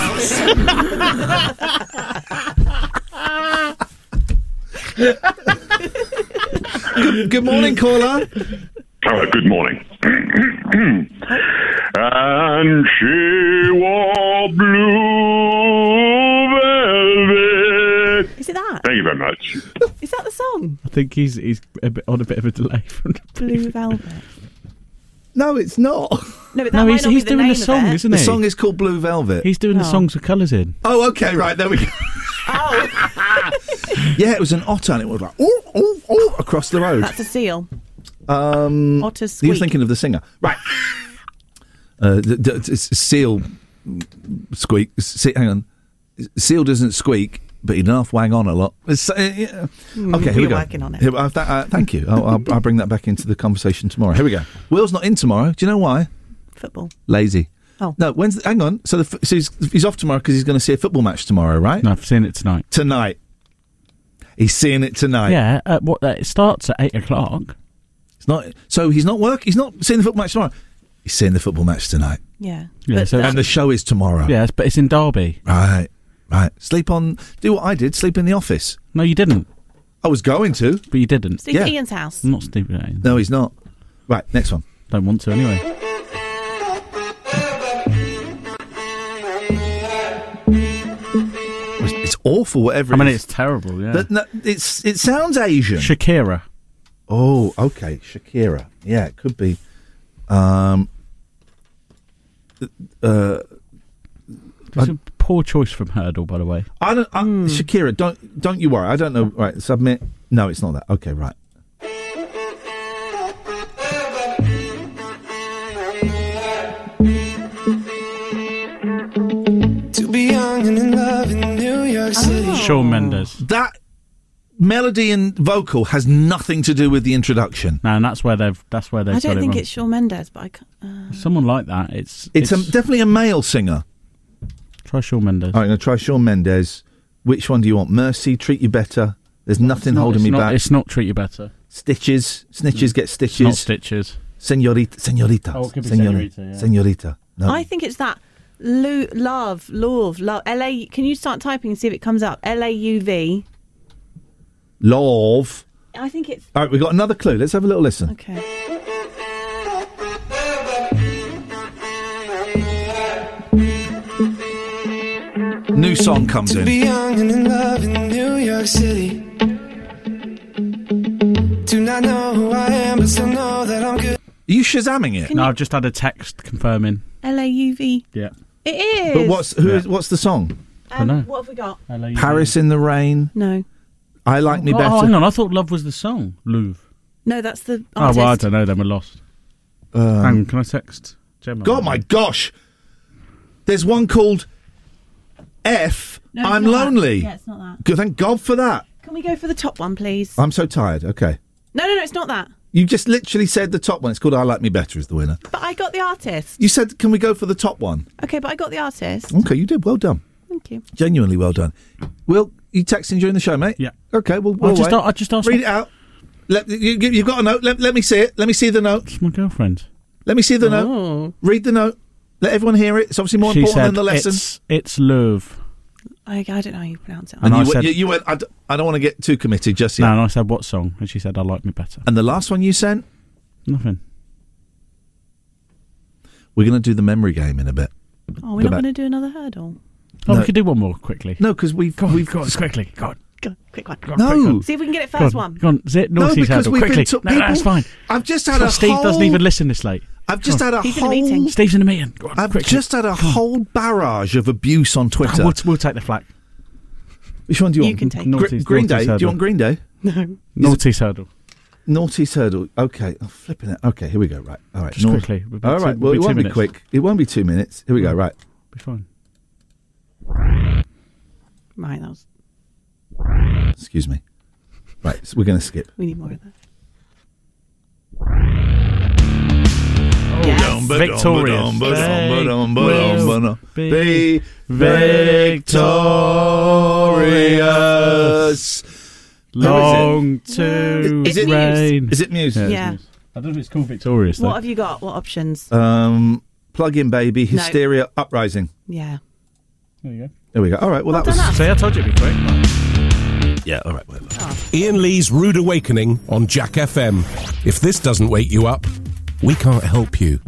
good, good morning, caller. Oh, good morning. and she wore blue velvet. Is it that? Thank you very much. Is that the song? I think he's he's a bit on a bit of a delay from the Blue Velvet. No, it's not. No, but that No, might he's, not he's be the doing name the of song, isn't it? The he? song is called Blue Velvet. He's doing the Oh. songs with colours in. Oh, okay, right, there we go. Oh, yeah, it was an otter and it was like, oh, oh, oh, across the road. That's a seal. Um, Otters He was thinking of the singer. Right. Uh, the, the, it's seal squeak. Se- hang on. Seal doesn't squeak, but he does wang on a lot. It's, uh, yeah. Hmm, okay, here we you're go. working on it. Here, uh, th- uh, thank you. I'll, I'll, I'll bring that back into the conversation tomorrow. Here we go. Will's not in tomorrow. Do you know why? Football. Lazy. Oh. No, when's hang on. So, the, so he's, he's off tomorrow because he's going to see a football match tomorrow, right? No, I've seen it tonight. Tonight. He's seeing it tonight. Yeah, uh, what? Uh, it starts at eight o'clock. It's not. So he's not work. He's not seeing the football match tomorrow. He's seeing the football match tonight. Yeah. Yeah, But so and the show is tomorrow. Yes, but it's in Derby. Right. Right. Sleep on. Do what I did. Sleep in the office. No, you didn't. I was going to. But you didn't. Steve Yeah. Ian's house. I'm Not Steve. Ian. No, he's not. Right. Next one. Don't want to anyway. It's, it's awful. Whatever. I mean, it is. it's terrible. Yeah. That- no, it's it sounds Asian. Shakira. oh, okay. Shakira. Yeah, it could be. Um. Uh. It's a poor choice from Heardle, by the way. I don't, I, mm. Shakira, don't don't you worry. I don't know. Right, submit. No, it's not that. Okay, right. To be young and in love in New York oh. City. Oh. Shawn Mendes. That melody and vocal has nothing to do with the introduction. No, and that's where they've that's where they've. I don't think it it's Shawn Mendes, but I uh... someone like that. It's it's, it's... A, definitely a male singer. Try Shawn Mendes. All right, I'm going to try Shawn Mendes. Which one do you want? Mercy, Treat You Better. There's nothing not- holding me not- back. It's not treat you better. Stitches. Snitches mm. get stitches. not stitches. Senorita. Senorita. Oh, it could be Senori- senorita, yeah. Senorita. No. I think it's that. Lu- love, love, love. L A. Can you start typing and see if it comes up? L A U V. Love. I think it's All right, we've got another clue. Let's have a little listen. okay. New song comes To in. be young and in love in New York City. Do not know who I am, but still know that I'm good. Are you shazamming it? No, I've just had a text confirming. L A U V. Yeah. It is. But what's who is- what's the song? Um, what have we got? Paris in the rain. No. I like me oh, better. Oh, hang on. I thought Love was the song. Louvre. No, that's the Oh, well, I don't know. Then we're lost. Um, hang on. Can I text Gemma? God, my gosh! There's one called F. No, it's I'm not that. lonely. Yeah, it's not that. Good, thank God for that. Can we go for the top one, please? I'm so tired. Okay, No, no, no, it's not that. you just literally said the top one. It's called I like me better is the winner. But I got the artist. You said, can we go for the top one? Okay, but I got the artist. Okay, you did. Well done. Thank you. Genuinely well done. Will you texting during the show, mate? Yeah. Okay. Well, I we'll just wait. a- I just asked Read it out. Let, you, you- you've got a note. Let, let me see it. Let me see the note. It's my girlfriend. Let me see the Oh. note. Read the note. Let everyone hear it. It's obviously more she important said than the lesson. it's it's Louvre. I, I don't know how you pronounce it. And, And I said- you, you went. I, d- I don't want to get too committed just yet. No, and I said what song, and she said I like me better. And the last one you sent, Nothing. we're going to do the memory game in a bit. Oh, we're Go not going to do another hurdle. Oh, No. we could do one more quickly. No, because we've Go on, we've go on, quickly. Go on. Go, quick one. Go on, No. quick one. See if we can get it Go first on, one. Go on, zit No, because we've been quickly. took no, no, that's fine. I've just had a Steve doesn't even listen this late. I've just had a He's in a whole. meeting. Steve's in a meeting. Go on, I've quickly. just had a whole barrage of abuse on Twitter. We'll, we'll take the flak. Which one do you You want? can take Gr- Green Naughty's Day. Do you want Green Day? No. Naughty Heardle. Naughty Heardle. Okay, I'm flipping it. Okay, here we go. Right, all right. Just Naughty- quickly. We'll be All two- right. we'll Well, be it two won't be minutes. quick. It won't be two minutes. Here we go. Right. Be fine. Right, that was. Excuse me. Right. So we're going to skip. We need more of that. Oh, Yes. Victorious. Be victorious. Long to Is it- rain. Is it music? it's Yeah. I don't know if it's called Victorious. What Though. have you got? What options? Um, plug in, baby. No. Hysteria, uprising. yeah. There you go. There we go. All right. Well, Well that was. done, See, I told you it'd be quick. Yeah. All right. Whatever. Ian Lee's Rude Awakening on Jack FM. If this doesn't wake you up, we can't help you.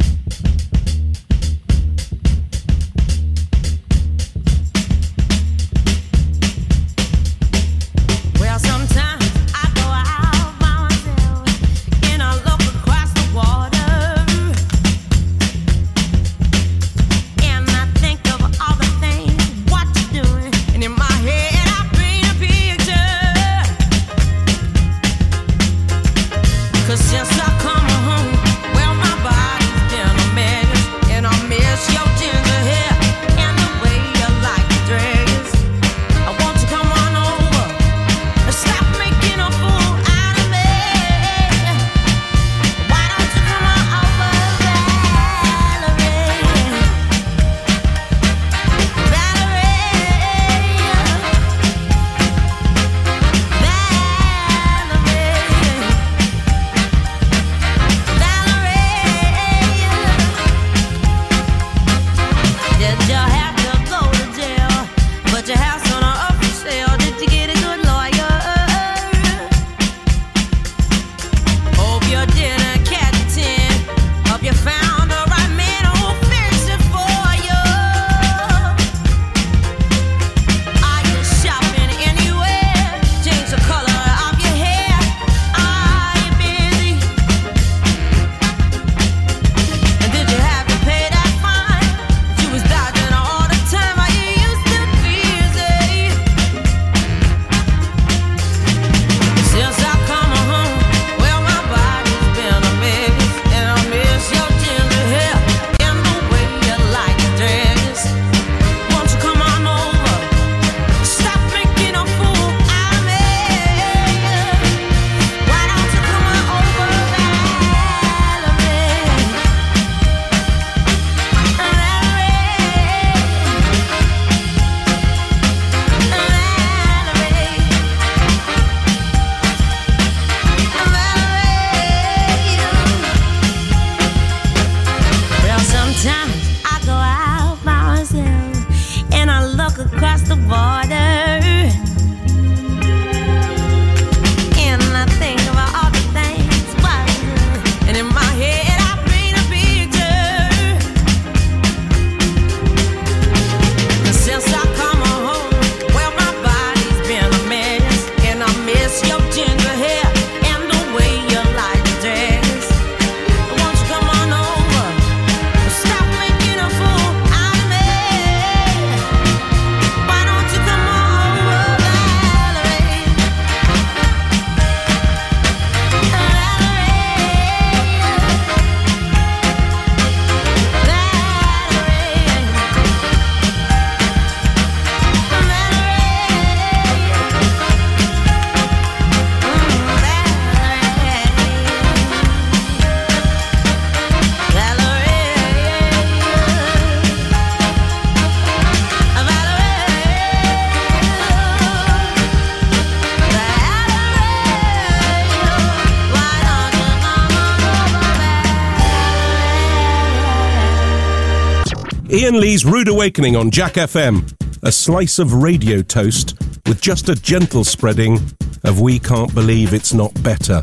Lee's Rude Awakening on Jack FM. A slice of radio toast with just a gentle spreading of We Can't Believe It's Not Better.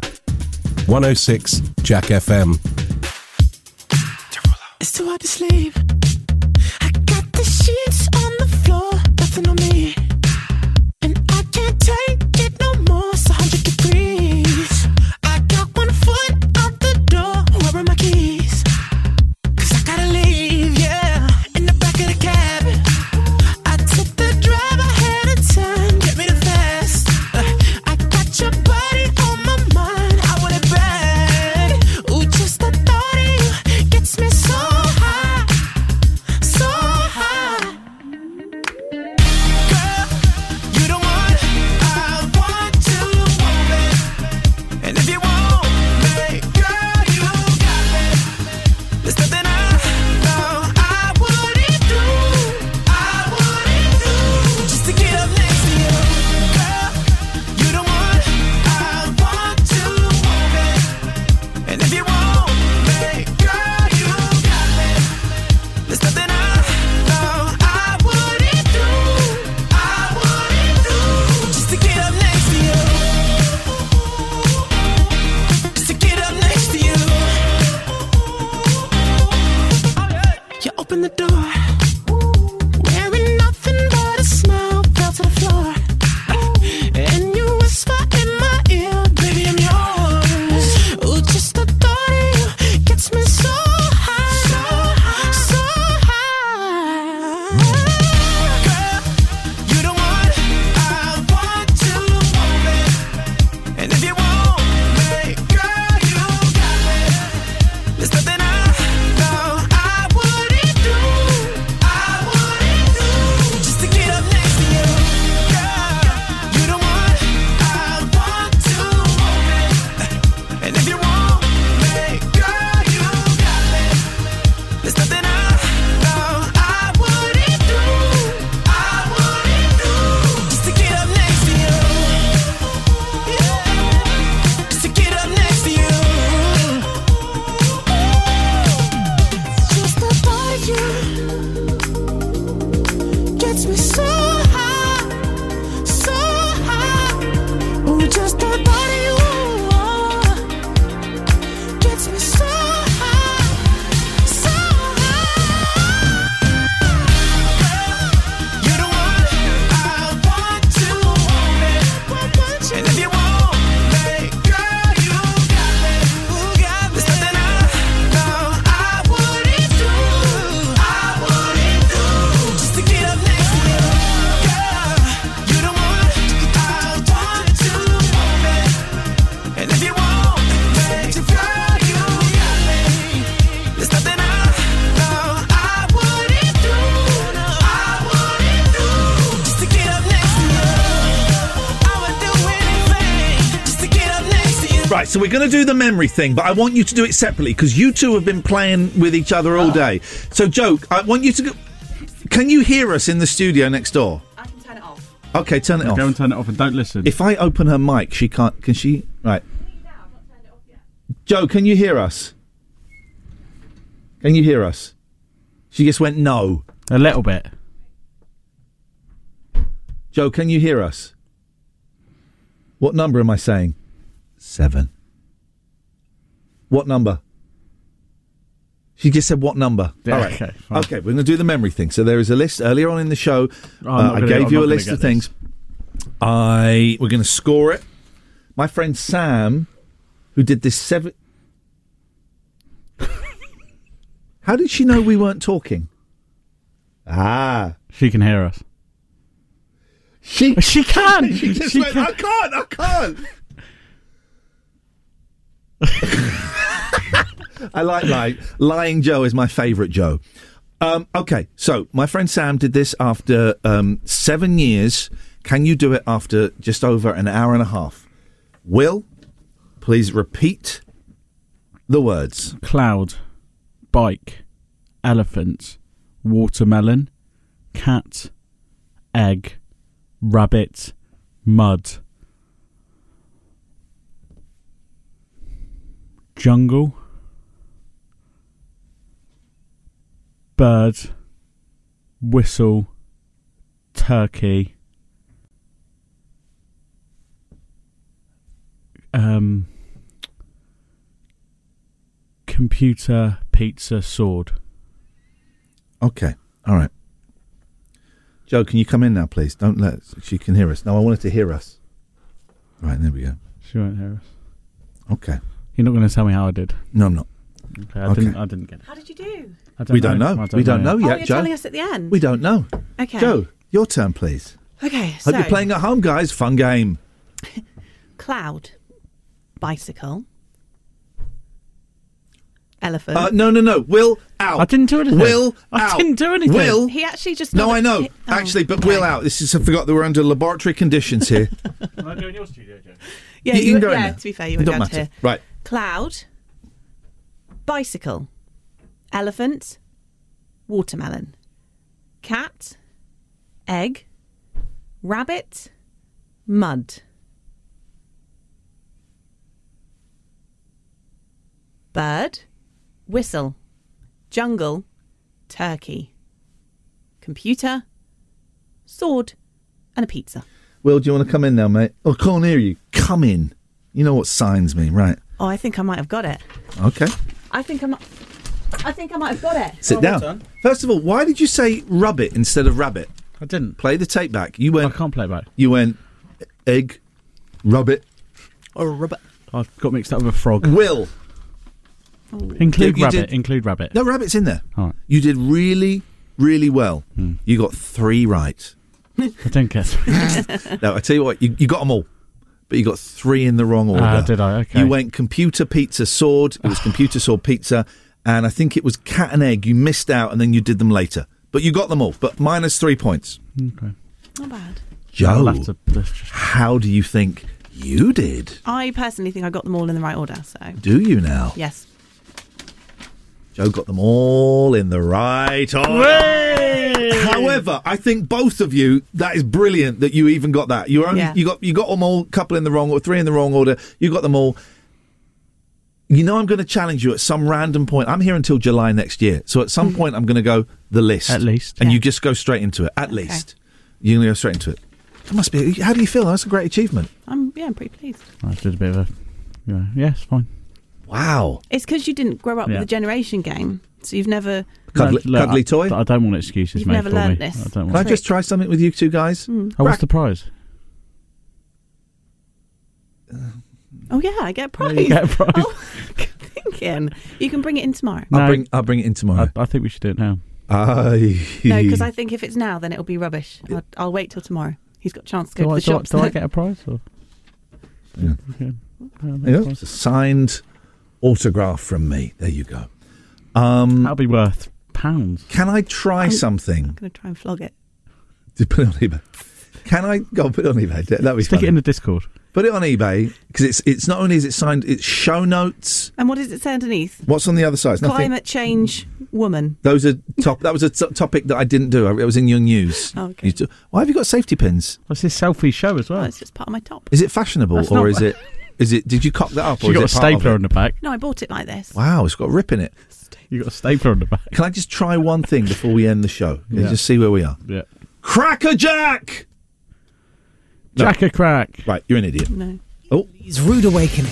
106 Jack FM. We're going to do the memory thing, but I want you to do it separately because you two have been playing with each other all oh. day. So, Joe, I want you to go. Can you hear us in the studio next door? I can turn it off. Okay, turn it off. Go and turn it off and don't listen. If I open her mic, she can't. Can she? Right. Joe, can you hear us? Can you hear us? She just went no. A little bit. Joe, can you hear us? What number am I saying? Seven. What number? She just said what number? Yeah, All right. okay, Okay, we're going to do the memory thing. So there is a list earlier on in the show. I'm uh, I gave you a list of things. I we're going to score it. My friend Sam, who did this seven. How did she know we weren't talking? Ah, She can hear us. She she can. she just She went, can. I can't. I can't. I like lying. Lying Joe is my favourite Joe. Um, okay, so my friend Sam did this after um, seven years. Can you do it after just over an hour and a half? Will, please repeat the words. Cloud, bike, elephant, watermelon, cat, egg, rabbit, mud, jungle, bird, whistle, turkey, um, computer, pizza, sword. Okay. All right. Joe, can you come in now, please? Don't let she can hear us. No, I wanted to hear us. Right, there we go. She won't hear us. Okay. You're not going to tell me how I did. No, I'm not. Okay, I Okay. didn't. I didn't get it. How did you do? I we don't know. I we don't know, oh, yet, you're Joe. telling us at the end. We don't know. Okay. Joe, your turn, please. Okay, So Hope you're playing at home, guys. Fun game. cloud, bicycle, elephant. Uh, no, no, no. Will out. I didn't do anything. Will out. I didn't do anything. Will. He actually just No, I know. he- oh, Actually, but okay. Will out. This is. I forgot that we're under laboratory conditions here. Can I go in your studio, Joe? Yeah, You you, can go in yeah. there. To be fair, you It went don't down matter. to here. Right. Cloud, bicycle, elephant, watermelon, cat, egg, rabbit, mud. Bird, whistle, jungle, turkey, computer, sword, and a pizza. Will, do you want to come in now, mate? Oh, I can't hear you. Come in. You know what signs mean, right? Oh, I think I might have got it. Okay. I think I might. I think I might have got it. Sit down. First of all, why did you say rubbit instead of rabbit? I didn't. Play the tape back. You went. I can't play it back. You went egg, rubbit. Or rabbit. I got mixed up with a frog. Will. Include You rabbit. did- Include rabbit. No, rabbit's in there. All right. You did really, really well. Hmm. You got three right. I didn't get. no, I tell you what, you, you got them all, but you got three in the wrong order. Ah, did I? Okay. You went computer pizza sword. It was computer sword pizza, and I think it was cat and egg. You missed out, and then you did them later, but you got them all. But minus three points. Okay. Not bad. Joe, to- just- how do you think you did? I personally think I got them all in the right order. So Do you now? yes. Joe got them all in the right order. However, I think both of you, that is brilliant that you even got that. You only Yeah. you got you got them all, couple in the wrong or three in the wrong order. You got them all. You know, I'm going to challenge you at some random point. I'm here until July next year, so at some mm-hmm. point, I'm going to go the list At least. and you just go straight into it. At least you're going to go straight into it. That must be. How do you feel? That's a great achievement. I'm yeah, I'm pretty pleased. I did a bit of a. Yeah, yeah, it's fine. Wow. It's because you didn't grow up Yeah. with the generation game, so you've never. Cuddly, No, look, cuddly I- toy. I don't want excuses You've made never for learnt me. this. I don't Can I just try something with you two guys? Oh, what's the prize? Uh, Oh yeah, I get a prize. you get a prize. Oh, good thinking. You can bring it in tomorrow. I'll bring I'll bring it in tomorrow. I, I think we should do it now. Aye. No, because I think if it's now, then it'll be rubbish. I'll, I'll wait till tomorrow. He's got a chance to go Do, to I, the do, I, shops. do I get a prize? Or? Yeah. Okay. Yeah, that's Yeah, fine. it's a signed autograph from me. There you go. Um, That'll be worth pounds. Can I try I'm- something? I'm going to try and flog it. Put it on eBay. Can I go and put it on eBay? That would be Stick funny. it in the Discord. Put it on eBay because it's it's not only is it signed, it's show notes. And what does it say underneath? What's on the other side? It's nothing. Climate change woman. Those are top. That was a t- topic that I didn't do. It was in your news. Oh, okay. You do- Why have you got safety pins? What's this selfie show as well? Oh, it's just part of my top. Is it fashionable That's or not- is it? Is it? Did you cock that up? She or got a is it part stapler it? on the back. No, I bought it like this. Wow, it's got a rip in it. You got a stapler on the back. Can I just try one thing before we end the show? Can you Yeah. Just see where we are. Yeah. Cracker Jack. Jack a crack. Right, you're an idiot. No. Oh, He's Rude Awakening.